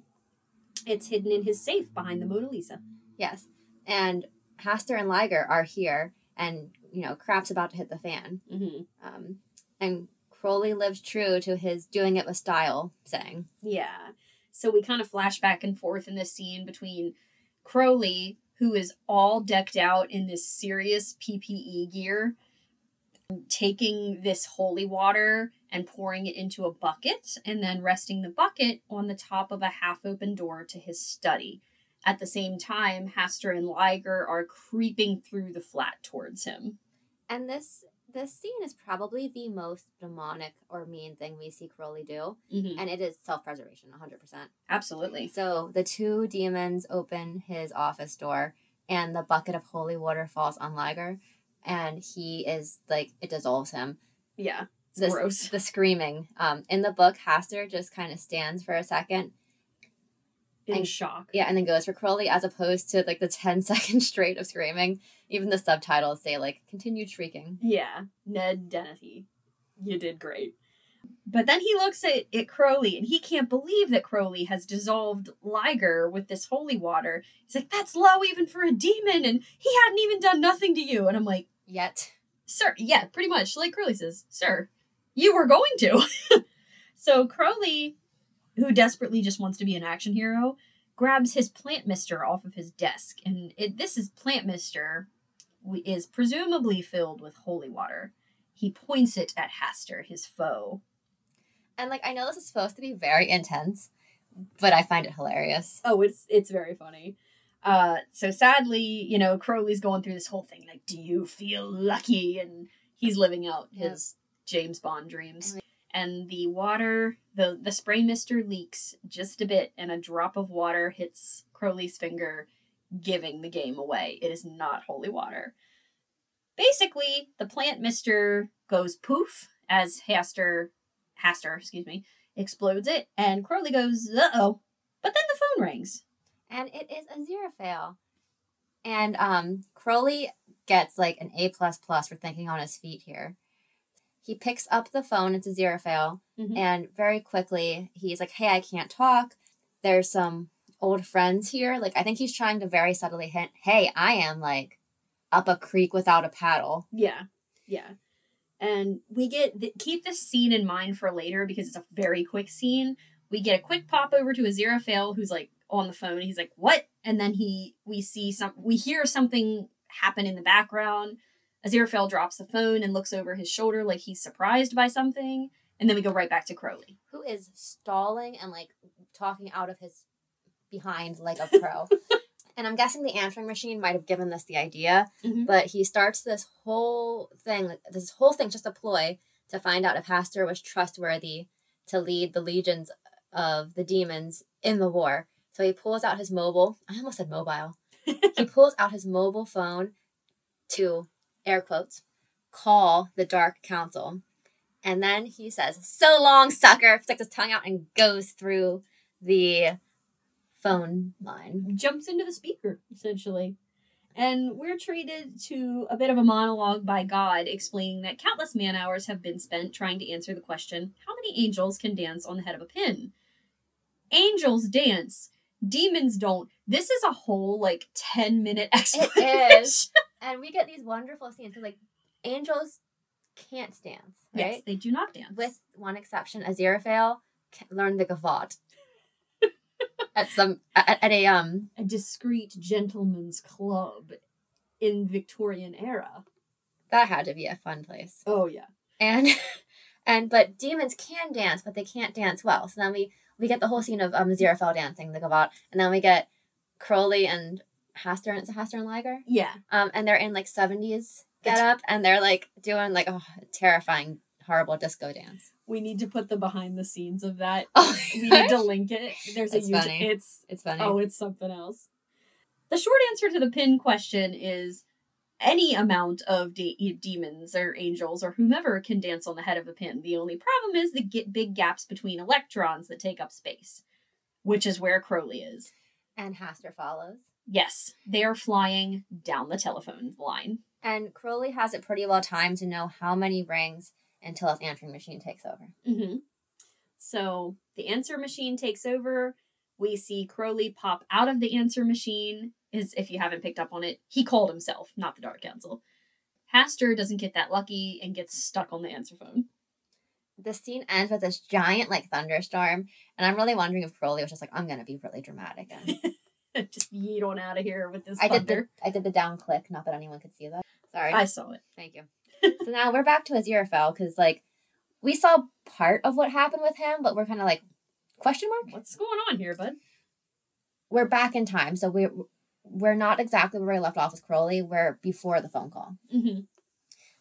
Speaker 1: It's hidden in his safe behind the Mona Lisa.
Speaker 2: Yes, and Hastur and Ligur are here, and you know crap's about to hit the fan.
Speaker 1: Mm-hmm.
Speaker 2: Um, and Crowley lives true to his "doing it with style" saying.
Speaker 1: Yeah. So we kind of flash back and forth in this scene between Crowley, who is all decked out in this serious PPE gear, taking this holy water and pouring it into a bucket, and then resting the bucket on the top of a half open door to his study. At the same time, Hastur and Ligur are creeping through the flat towards him.
Speaker 2: And this this scene is probably the most demonic or mean thing we see Crowley do,
Speaker 1: Mhm.
Speaker 2: and it is self preservation, one hundred percent.
Speaker 1: Absolutely.
Speaker 2: So the two demons open his office door, and the bucket of holy water falls on Ligur, and he is like it dissolves him.
Speaker 1: Yeah.
Speaker 2: This-
Speaker 1: gross.
Speaker 2: The screaming. Um, in the book, Hastur just kind of stands for a second,
Speaker 1: In
Speaker 2: and-
Speaker 1: shock.
Speaker 2: yeah, and then goes for Crowley, as opposed to like the 10 [laughs] seconds straight of screaming. Even the subtitles say like continued shrieking.
Speaker 1: Yeah, Ned Dennehy, you did great. But then he looks at, at Crowley and he can't believe that Crowley has dissolved Ligur with this holy water. He's like, that's low even for a demon, and he hadn't even done nothing to you. And I'm like,
Speaker 2: Yet.
Speaker 1: Sir, yeah, pretty much. Like Crowley says, Sir, you were going to. [laughs] so Crowley, who desperately just wants to be an action hero, grabs his plant mister off of his desk. And it, this is plant mister is presumably filled with holy water. He points it at Hastur, his foe.
Speaker 2: And like I know this is supposed to be very intense, but I find it hilarious.
Speaker 1: Oh, it's it's very funny. Uh, so sadly, you know, Crowley's going through this whole thing like, "Do you feel lucky?" and he's living out his James Bond dreams.
Speaker 2: And
Speaker 1: the water, the the spray mister leaks just a bit, and a drop of water hits Crowley's finger, giving the game away. It is not holy water. Basically, the plant mister goes poof as Hastur, Hastur, excuse me, explodes it, and Crowley goes, "Uh oh!" But then the phone rings.
Speaker 2: And it is Aziraphale. And um Crowley gets like an A plus plus for thinking on his feet here. He picks up the phone, it's Aziraphale,
Speaker 1: Mhm.
Speaker 2: and very quickly he's like, Hey, I can't talk. There's some old friends here. Like I think he's trying to very subtly hint, Hey, I am like up a creek without a paddle.
Speaker 1: Yeah, yeah. And we get th- keep this scene in mind for later because it's a very quick scene. We get a quick pop over to a Aziraphale who's like on the phone. He's like, "What?" And then he we see some we hear something happen in the background. Aziraphale drops the phone and looks over his shoulder like he's surprised by something. And then we go right back to Crowley.
Speaker 2: Who is stalling and like talking out of his behind like a pro. [laughs] and I'm guessing the answering machine might have given this the idea,
Speaker 1: Mhm.
Speaker 2: but he starts this whole thing, this whole thing just a ploy to find out if Hastur was trustworthy to lead the legions of the demons in the war. So he pulls out his mobile, I almost said mobile. [laughs] he pulls out his mobile phone to air quotes call the Dark Council. And then he says, So long, sucker! Sticks his tongue out and goes through the phone line.
Speaker 1: jumps into the speaker, essentially. And we're treated to a bit of a monologue by God explaining that countless man hours have been spent trying to answer the question how many angels can dance on the head of a pin? Angels dance, demons don't. This is a whole like 10 minute explanation.
Speaker 2: It is. [laughs] And we get these wonderful scenes because, like, angels can't dance, right?
Speaker 1: Yes, they do not dance.
Speaker 2: With one exception, Aziraphale learned the gavotte [laughs] at some at, at a um
Speaker 1: a discreet gentleman's club in Victorian era.
Speaker 2: that had to be a fun place.
Speaker 1: Oh, yeah.
Speaker 2: and [laughs] and but demons can dance, but they can't dance well. So then we we get the whole scene of um Aziraphale dancing the gavotte, and then we get Crowley and Hastur and it's Hastur and Ligur,
Speaker 1: Yeah.
Speaker 2: um, and they're in like seventies get up, and they're like doing like a terrifying, horrible disco dance.
Speaker 1: We need to put the behind the scenes of that. [laughs]
Speaker 2: Oh,
Speaker 1: We need to link it. There's
Speaker 2: That's
Speaker 1: a YouTube.
Speaker 2: funny.
Speaker 1: It's
Speaker 2: it's funny.
Speaker 1: Oh, it's something else. The short answer to the pin question is any amount of de- demons or angels or whomever can dance on the head of a pin. The only problem is the get big gaps between electrons that take up space, which is where Crowley is.
Speaker 2: and Hastur follows.
Speaker 1: Yes, they are flying down the telephone line.
Speaker 2: And Crowley has it pretty well timed to know how many rings until his answering machine takes over.
Speaker 1: Mm-hmm. So the answer machine takes over. We see Crowley pop out of the answer machine. Is if you haven't picked up on it, he called himself, not the Dark Council. Hastur doesn't get that lucky and gets stuck on the answer phone.
Speaker 2: The scene ends with this giant like thunderstorm, and I'm really wondering if Crowley was just like, "I'm gonna be really dramatic." And [laughs] [laughs]
Speaker 1: Just yeet on out of here with this
Speaker 2: I did the
Speaker 1: thunder.
Speaker 2: I did the down click, not that anyone could see that. Sorry.
Speaker 1: I saw it.
Speaker 2: Thank you. so now we're back to Aziraphale because like we saw part of what happened with him, but we're kind of like question mark.
Speaker 1: What's going on here, bud?
Speaker 2: We're back in time, so we're we're not exactly where we left off with Crowley. We're before the phone call.
Speaker 1: Mm-hmm.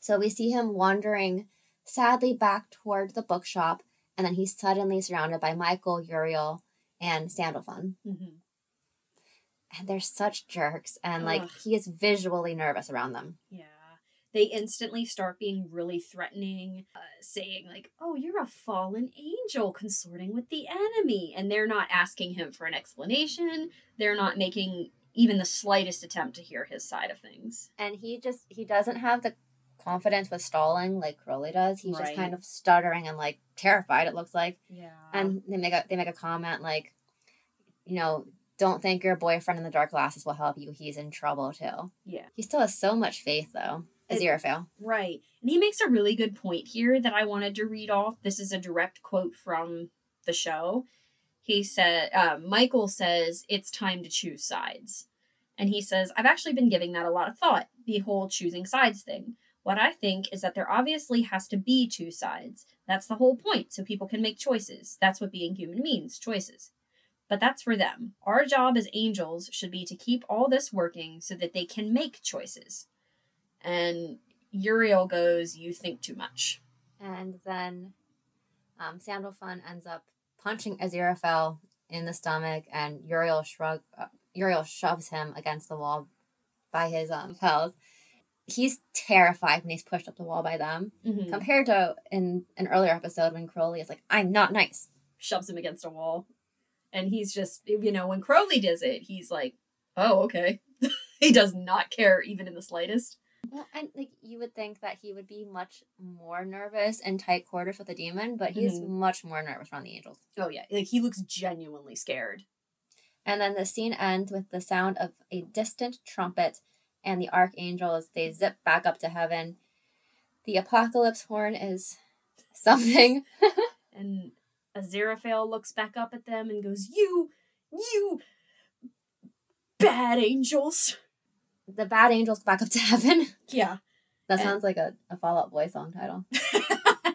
Speaker 2: So we see him wandering sadly back toward the bookshop, and then he's suddenly surrounded by Michael, Uriel, and Sandalphon.
Speaker 1: Mm-hmm.
Speaker 2: And they're such jerks, and like
Speaker 1: Ugh.
Speaker 2: he is visually nervous around them.
Speaker 1: Yeah. They instantly start being really threatening, uh, saying, like, oh, you're a fallen angel consorting with the enemy. And they're not asking him for an explanation. They're not making even the slightest attempt to hear his side of things.
Speaker 2: And he just he doesn't have the confidence with stalling like Crowley does. He's
Speaker 1: Right.
Speaker 2: just kind of stuttering and like terrified. It looks like,
Speaker 1: Yeah.
Speaker 2: and they make a they make a comment like, you know, don't think your boyfriend in the dark glasses will help you. He's in trouble too.
Speaker 1: yeah.
Speaker 2: He still has so much faith though. Aziraphale.
Speaker 1: Right. And he makes a really good point here that I wanted to read off. This is a direct quote from the show. He said, uh, Michael says, it's time to choose sides. And he says, I've actually been giving that a lot of thought, the whole choosing sides thing. What I think is that there obviously has to be two sides. That's the whole point, so people can make choices. That's what being human means choices. But that's for them. Our job as angels should be to keep all this working so that they can make choices. And Uriel goes, You think too much.
Speaker 2: And then um, Sandalphon ends up punching Aziraphale in the stomach, and Uriel shrug uh, Uriel shoves him against the wall by his um lapels. He's terrified when he's pushed up the wall by them,
Speaker 1: Mm-hmm.
Speaker 2: compared to in an earlier episode when Crowley is like, "I'm not nice."
Speaker 1: Shoves him against a wall. And he's just, you know, when Crowley does it, he's like, Oh, okay. [laughs] he does not care even in the slightest.
Speaker 2: Well, and like you would think that he would be much more nervous in tight quarters with the demon, but he's
Speaker 1: Mhm.
Speaker 2: much more nervous around the angels.
Speaker 1: Oh, yeah. Like he looks genuinely scared.
Speaker 2: And then the scene ends with the sound of a distant trumpet, and the archangels they zip back up to heaven. The apocalypse horn is something. [laughs]
Speaker 1: And Aziraphale looks back up at them and goes, You, you bad angels.
Speaker 2: the bad angels back up to heaven.
Speaker 1: Yeah.
Speaker 2: That
Speaker 1: And-
Speaker 2: sounds like a, a Fall Out Boy song title. [laughs]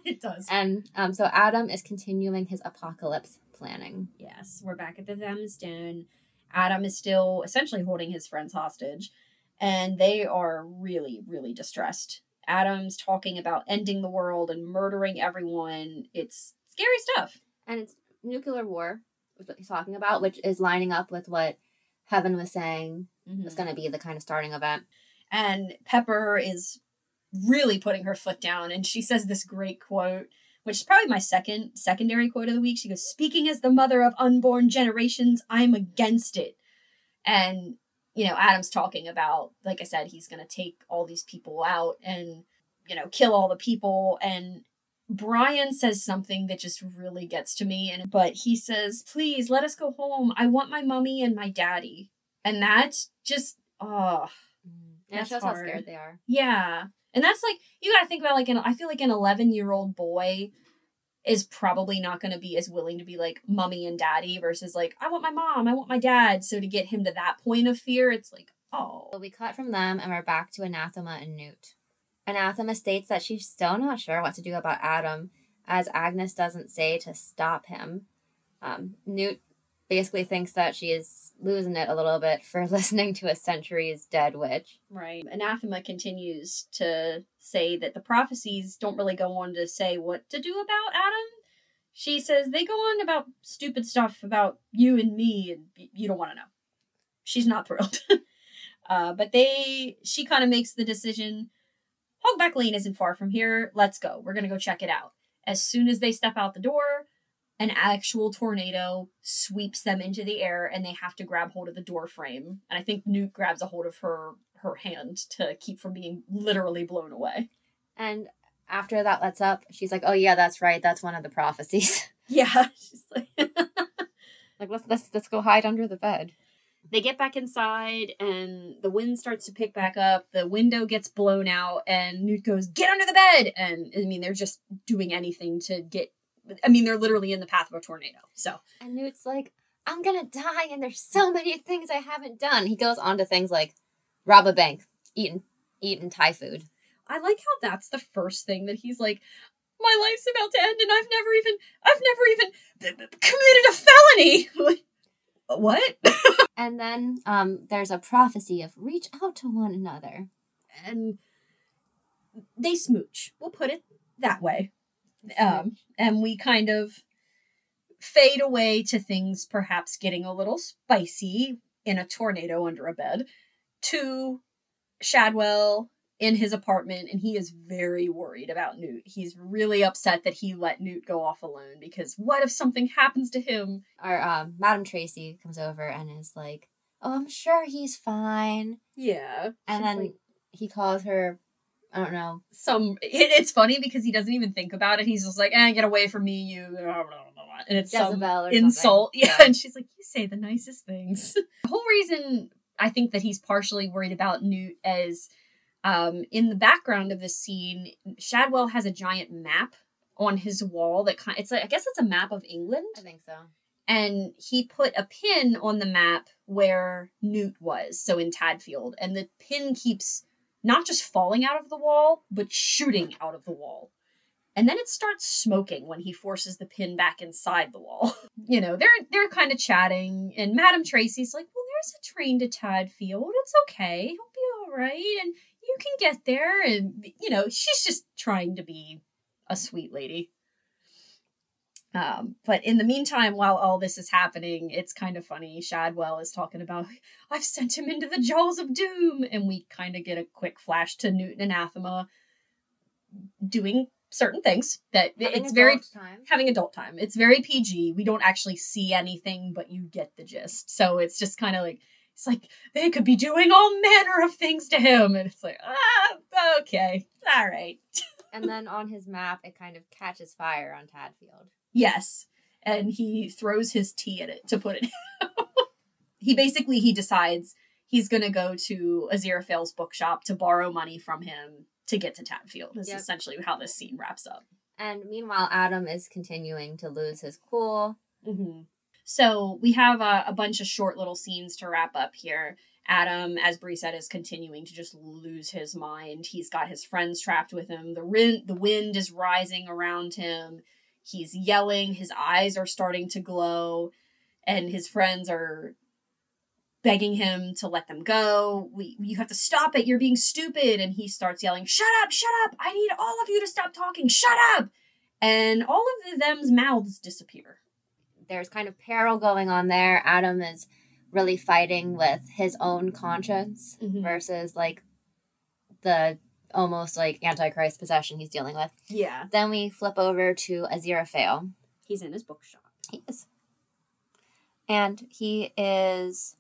Speaker 1: it does.
Speaker 2: And um, so Adam is continuing his apocalypse planning.
Speaker 1: Yes, we're back at the Them Stone. Adam is still essentially holding his friends hostage, and they are really, really distressed. Adam's talking about ending the world and murdering everyone. It's scary stuff.
Speaker 2: And it's nuclear war, what he's talking about, which is lining up with what Heaven was saying mm-hmm. was going to be the kind of starting event.
Speaker 1: And Pepper is really putting her foot down, and she says this great quote, which is probably my second secondary quote of the week. She goes, "Speaking as the mother of unborn generations, I'm against it." And you know, Adam's talking about, like I said, he's going to take all these people out and you know kill all the people. And Brian says something that just really gets to me, and but he says, "Please let us go home. I want my mummy and my daddy." And that's just oh mm,
Speaker 2: And it
Speaker 1: That's
Speaker 2: shows how scared they are.
Speaker 1: yeah. And that's like you got to think about like an I feel like an 11-year-old boy is probably not going to be as willing to be like mummy and daddy versus like I want my mom, I want my dad. So to get him to that point of fear, it's like, oh.
Speaker 2: So we cut from them and we're back to Anathema and Newt. Anathema states that she's still not sure what to do about Adam, as Agnes doesn't say to stop him. Um, Newt basically thinks that she is losing it a little bit for [laughs] listening to a centuries dead witch.
Speaker 1: Right. Anathema continues to say that the prophecies don't really go on to say what to do about Adam. She says they go on about stupid stuff about you and me, and you don't want to know. She's not thrilled. [laughs] uh, but they, she kind of makes the decision Hogback Lane isn't far from here. Let's go. We're going to go check it out. As soon as they step out the door, an actual tornado sweeps them into the air and they have to grab hold of the door frame. And I think Newt grabs a hold of her her hand to keep from being literally blown away.
Speaker 2: And after that lets up, she's like, "Oh yeah, that's right. That's one of the prophecies. [laughs]
Speaker 1: Yeah. [laughs] She's like [laughs]
Speaker 2: like let's let's let's go hide under the bed."
Speaker 1: They get back inside and the wind starts to pick back up. The window gets blown out and Newt goes, Get under the bed and I mean they're just doing anything to get I mean they're literally in the path of a tornado. So
Speaker 2: And Newt's like, I'm gonna die, and there's so many things I haven't done. He goes on to things like rob a bank, eating eating Thai food.
Speaker 1: I like how that's the first thing that he's like, my life's about to end and I've never even, I've never even b- b- committed a felony. [laughs] What? [laughs]
Speaker 2: And then um, there's a prophecy of reach out to one another.
Speaker 1: and they smooch. We'll put it that way. Um, and we kind of fade away to things perhaps getting a little spicy in a tornado under a bed to Shadwell in his apartment and he is very worried about Newt. He's really upset that he let Newt go off alone because what if something happens to him?
Speaker 2: Our um, Madam Tracy comes over and is like, "Oh, I'm sure he's fine."
Speaker 1: Yeah.
Speaker 2: And then
Speaker 1: like,
Speaker 2: he calls her I don't know.
Speaker 1: some it, it's funny because he doesn't even think about it. He's just like, eh, get away from me, you blah, blah, blah, blah," and it's some
Speaker 2: Jezebel or
Speaker 1: insult.
Speaker 2: something.
Speaker 1: Yeah. And she's like, You say the nicest things. [laughs] the whole reason I think that he's partially worried about Newt is um in the background of this scene, Shadwell has a giant map on his wall that kind it's like I guess it's a map of England.
Speaker 2: I think so.
Speaker 1: And he put a pin on the map where Newt was, so in Tadfield. And the pin keeps not just falling out of the wall, but shooting out of the wall. And then it starts smoking when he forces the pin back inside the wall. [laughs] you know, they're they're kind of chatting, and Madame Tracy's like, Well, there's a train to Tadfield. It's okay. He'll be all right. And you can get there. And, you know, she's just trying to be a sweet lady. Um, but in the meantime, while all this is happening, it's kind of funny. Shadwell is talking about, I've sent him into the jaws of doom. And we kind of get a quick flash to Newt and Anathema doing certain things that
Speaker 2: Having
Speaker 1: it's very
Speaker 2: time.
Speaker 1: having adult time. It's very PG. We don't actually see anything, but you get the gist. So it's just kind of like it's like they could be doing all manner of things to him, and it's like ah, okay, all right, [laughs]
Speaker 2: and then on his map, it kind of catches fire on Tadfield.
Speaker 1: yes. And he throws his tea at it to put it. [laughs] he basically he decides he's gonna go to Aziraphale's bookshop to borrow money from him to get to Tadfield. Is
Speaker 2: Yep.
Speaker 1: essentially how this scene wraps up.
Speaker 2: And meanwhile, Adam is continuing to lose his cool.
Speaker 1: Mm-hmm. So we have a, a bunch of short little scenes to wrap up here. Adam, as Bree said, is continuing to just lose his mind. He's got his friends trapped with him. The wind, the wind is rising around him. He's yelling. His eyes are starting to glow, and his friends are begging him to let them go. We, you have to stop it. You're being stupid. And he starts yelling, "Shut up! Shut up! I need all of you to stop talking. Shut up!" And all of them's mouths disappear.
Speaker 2: There's kind of peril going on there. Adam is really fighting with his own conscience
Speaker 1: Mhm.
Speaker 2: versus like the almost like antichrist possession he's dealing with.
Speaker 1: Yeah.
Speaker 2: Then we flip over to Aziraphale.
Speaker 1: He's in his bookshop.
Speaker 2: He is. And he is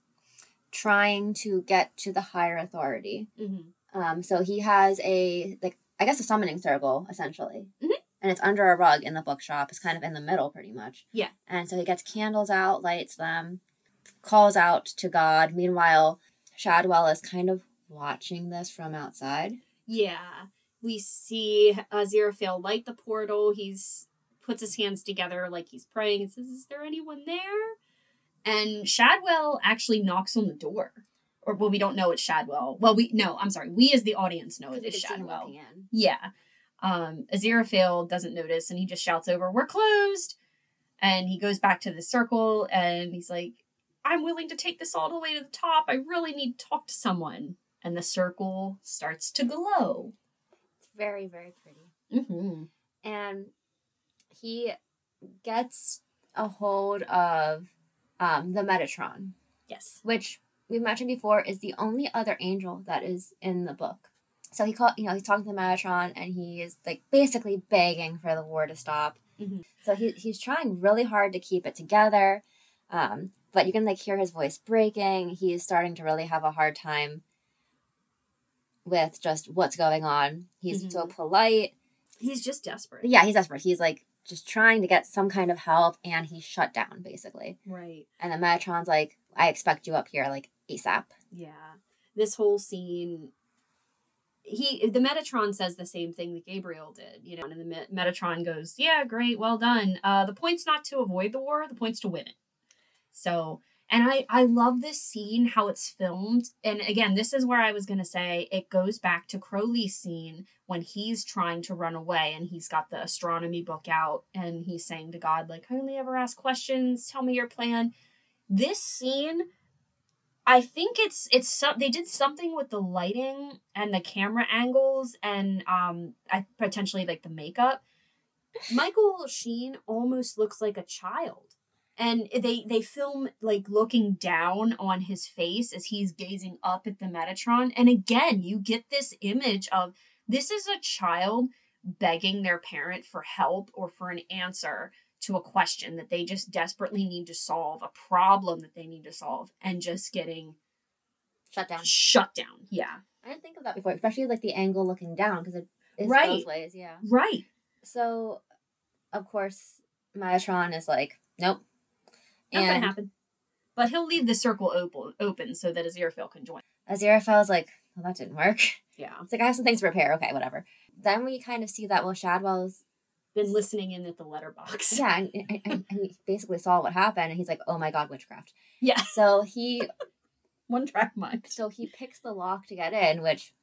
Speaker 2: trying to get to the higher authority.
Speaker 1: Mm-hmm.
Speaker 2: Um, so he has a like I guess a summoning circle essentially,
Speaker 1: Mhm.
Speaker 2: and it's under a rug in the bookshop. It's kind of in the middle, pretty much.
Speaker 1: Yeah.
Speaker 2: And so he gets candles out, lights them, calls out to God. Meanwhile, Shadwell is kind of watching this from outside.
Speaker 1: Yeah. We see Aziraphale light the portal. He's puts his hands together like he's praying and says, Is there anyone there? And Shadwell actually knocks on the door. Or well, we don't know it's Shadwell. Well, we no, I'm sorry. We as the audience know it is
Speaker 2: could see him
Speaker 1: Shadwell. Yeah. Um, Aziraphale doesn't notice and he just shouts over, We're closed. And he goes back to the circle and he's like, I'm willing to take this all the way to the top. I really need to talk to someone. And the circle starts to glow.
Speaker 2: It's very very pretty.
Speaker 1: Mm-hmm.
Speaker 2: and he gets a hold of um, the Metatron,
Speaker 1: Yes.
Speaker 2: which we've mentioned before is the only other angel that is in the book. So he called, you know, he's talking to the Metatron, and he is like basically begging for the war to stop.
Speaker 1: Mhm.
Speaker 2: So he he's trying really hard to keep it together, um, but you can like hear his voice breaking. He's starting to really have a hard time with just what's going on. He's so polite.
Speaker 1: He's just desperate.
Speaker 2: Yeah, he's desperate. He's like just trying to get some kind of help, and he's shut down basically.
Speaker 1: Right.
Speaker 2: And the Metatron's like, "I expect you up here like ASAP."
Speaker 1: Yeah. This whole scene he the Metatron says the same thing that Gabriel did, you know, and the Me- Metatron goes, "Yeah, great, well done. Uh the point's not to avoid the war, the point's to win it." So, and I I love this scene how it's filmed. And again, this is where I was going to say it goes back to Crowley's scene when he's trying to run away and he's got the astronomy book out and he's saying to God like, "I only ever ask questions, tell me your plan." This scene I think it's it's some they did something with the lighting and the camera angles and um I potentially like the makeup. Michael Sheen almost looks like a child. And they they film like looking down on his face as he's gazing up at the Metatron. And again, you get this image of this is a child begging their parent for help or for an answer to a question that they just desperately need to solve, a problem that they need to solve, and just getting
Speaker 2: Shut down.
Speaker 1: shut down. Yeah.
Speaker 2: I didn't think of that before, especially like the angle looking down because it is
Speaker 1: Right.
Speaker 2: both ways. Yeah.
Speaker 1: Right.
Speaker 2: So, of course, Metatron is like, nope.
Speaker 1: Not
Speaker 2: and
Speaker 1: gonna happen. But he'll leave the circle open open so that Aziraphale can join.
Speaker 2: Aziraphale is like, well, that didn't work.
Speaker 1: Yeah.
Speaker 2: It's like I have some things to repair. Okay, whatever. Then we kind of see that well, Shadwell's
Speaker 1: Been listening in at the letterbox.
Speaker 2: yeah, and, and, and and he basically saw what happened, and he's like, oh my god, witchcraft.
Speaker 1: Yeah.
Speaker 2: So he [laughs]
Speaker 1: One track mind.
Speaker 2: so he picks the lock to get in, which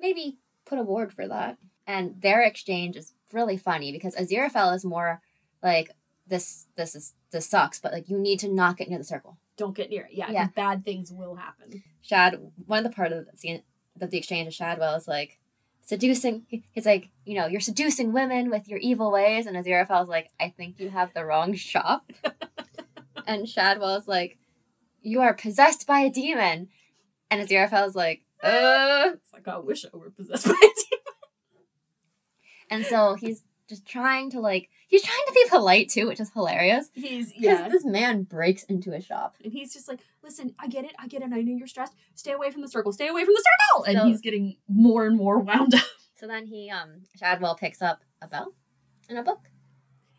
Speaker 2: maybe put a ward for that. And their exchange is really funny because Aziraphale is more like this. This is this sucks, but like you need to not get near the circle.
Speaker 1: Don't get near it. Yeah,
Speaker 2: Yeah.
Speaker 1: bad things will happen.
Speaker 2: Shad, one of the part of the scene of the exchange of Shadwell is like seducing. he- He's like, you know, you're seducing women with your evil ways, and Aziraphale's like, I think you have the wrong shop. [laughs] and Shadwell's like, you are possessed by a demon, and Aziraphale's like, uh.
Speaker 1: It's like I wish I were possessed by a demon.
Speaker 2: And so he's just trying to like, he's trying to be polite too, which is hilarious.
Speaker 1: He's
Speaker 2: Because
Speaker 1: yeah.
Speaker 2: this man breaks into a shop.
Speaker 1: And he's just like, listen, I get it, I get it, I know you're stressed. Stay away from the circle, stay away from the circle. And
Speaker 2: So-
Speaker 1: he's getting more and more wound up.
Speaker 2: So then he, um, Shadwell picks up a bell and a book.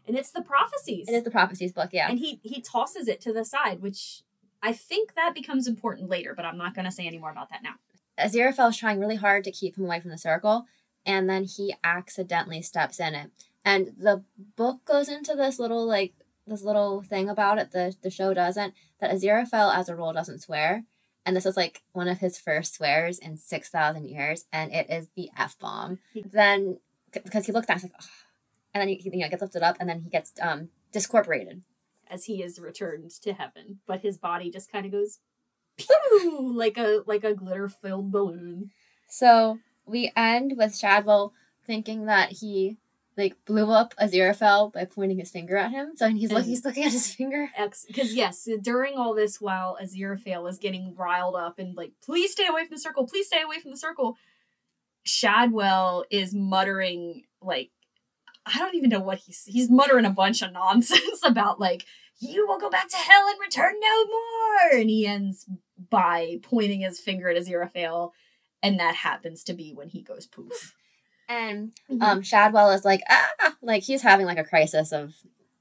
Speaker 1: And it's the prophecies.
Speaker 2: And It is the prophecies book, yeah.
Speaker 1: and he he tosses it to the side, which I think that becomes important later, but I'm not gonna say any more about that now.
Speaker 2: Aziraphale's trying really hard to keep him away from the circle, and then he accidentally steps in it. And the book goes into this little like this little thing about it. The the show doesn't that Aziraphale as a rule doesn't swear, and this is like one of his first swears in six thousand years, and it is the f bomb. then because he looks he's like, Ugh. and then he, he you know gets lifted up, and then he gets um discorporated.
Speaker 1: As he is returned to heaven, but his body just kind of goes pew [laughs] like a like a glitter filled balloon.
Speaker 2: So we end with Shadwell thinking that he like blew up Aziraphale by pointing his finger at him. So he's
Speaker 1: And-
Speaker 2: looking, he's looking at his finger. [laughs]
Speaker 1: Because yes, during all this while Aziraphale is getting riled up and like, please stay away from the circle, please stay away from the circle. Shadwell is muttering like I don't even know what he's he's muttering a bunch of [laughs] nonsense about like you will go back to hell and return no more. And he ends by pointing his finger at Aziraphale, and that happens to be when he goes poof.
Speaker 2: And
Speaker 1: Um,
Speaker 2: um Shadwell is like, ah like he's having like a crisis of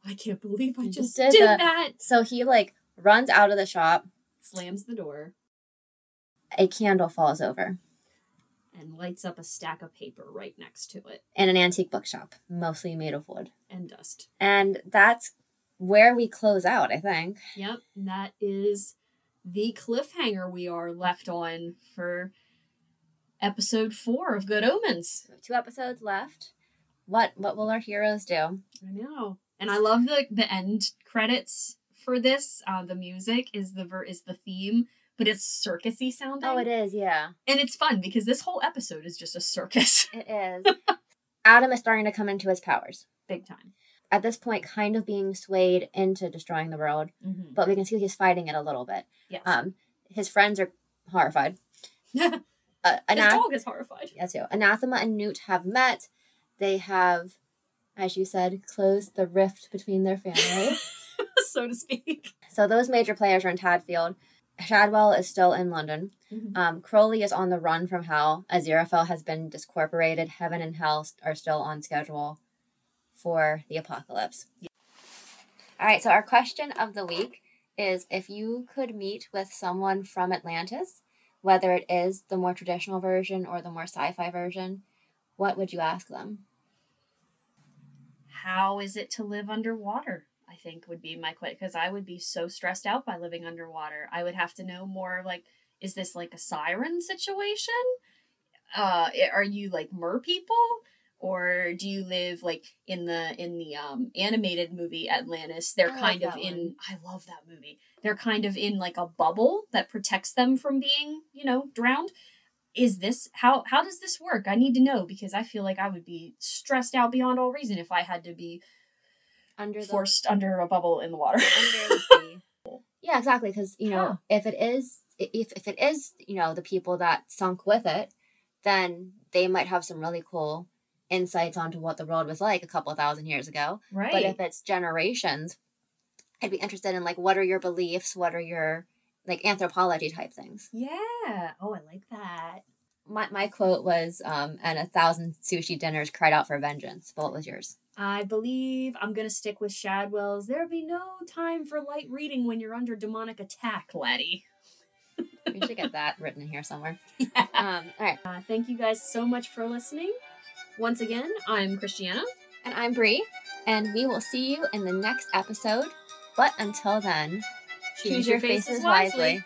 Speaker 1: I can't believe I just
Speaker 2: did
Speaker 1: did,
Speaker 2: that.
Speaker 1: that.
Speaker 2: so he like runs out of the shop,
Speaker 1: Slams the door
Speaker 2: a candle falls over
Speaker 1: and lights up a stack of paper right next to it
Speaker 2: in an antique bookshop, mostly made of wood.
Speaker 1: and dust.
Speaker 2: And that's where we close out, I think.
Speaker 1: Yep, and that is the cliffhanger we are left on for episode four of Good Omens.
Speaker 2: Two episodes left. What what will our heroes do?
Speaker 1: I know, and I love the the end credits for this. Uh, the music is the ver- is the theme, but it's circusy sounding.
Speaker 2: Oh, it is, yeah.
Speaker 1: and it's fun because this whole episode is just a circus,
Speaker 2: It is. [laughs] Adam is starting to come into his powers.
Speaker 1: big time.
Speaker 2: At this point, kind of being swayed into destroying the world,
Speaker 1: Mm-hmm.
Speaker 2: but we can see he's fighting it a little bit.
Speaker 1: Yes,
Speaker 2: Um, his friends are horrified. [laughs] Uh, Anath-
Speaker 1: dog is horrified.
Speaker 2: yeah, too. Anathema and Newt have met. They have, as you said, closed the rift between their families. [laughs]
Speaker 1: so to speak.
Speaker 2: so those major players are in Tadfield. Shadwell is still in London.
Speaker 1: Mhm.
Speaker 2: Um, Crowley is on the run from hell. Aziraphale has been discorporated. Heaven and hell are still on schedule for the apocalypse. All right, so our question of the week is if you could meet with someone from Atlantis, whether it is the more traditional version or the more sci fi version, what would you ask them?
Speaker 1: how is it to live underwater? I think would be my question because I would be so stressed out by living underwater. I would have to know more like, is this like a siren situation? Uh, are you like mer people? Or do you live like in the in the um animated movie Atlantis? They're
Speaker 2: I like
Speaker 1: kind of in
Speaker 2: one.
Speaker 1: I love that movie. They're kind of in like a bubble that protects them from being, you know, drowned is this how how does this work i need to know because i feel like i would be stressed out beyond all reason if i had to be
Speaker 2: Under the
Speaker 1: forced under a bubble in the water
Speaker 2: under the [laughs] sea. Yeah, exactly. Because you know, if it is, if if it is, you know, the people that sunk with it, then they might have some really cool insights onto what the world was like a couple thousand years ago.
Speaker 1: right
Speaker 2: But if it's generations, I'd be interested in like what are your beliefs, what are your like anthropology type things.
Speaker 1: Yeah. Oh, I like that.
Speaker 2: My, my quote was, um, and a thousand sushi dinners cried out for vengeance. But What was yours?
Speaker 1: I believe I'm gonna stick with Shadwell's. There'll be no time for light reading when you're under demonic attack, laddie.
Speaker 2: We should get that written in here somewhere. [laughs]
Speaker 1: Yeah.
Speaker 2: Um, all right.
Speaker 1: Uh, thank you guys so much for listening. Once again, I'm Christiana.
Speaker 2: And I'm Bree, and we will see you in the next episode. But until then, choose, your faces wisely.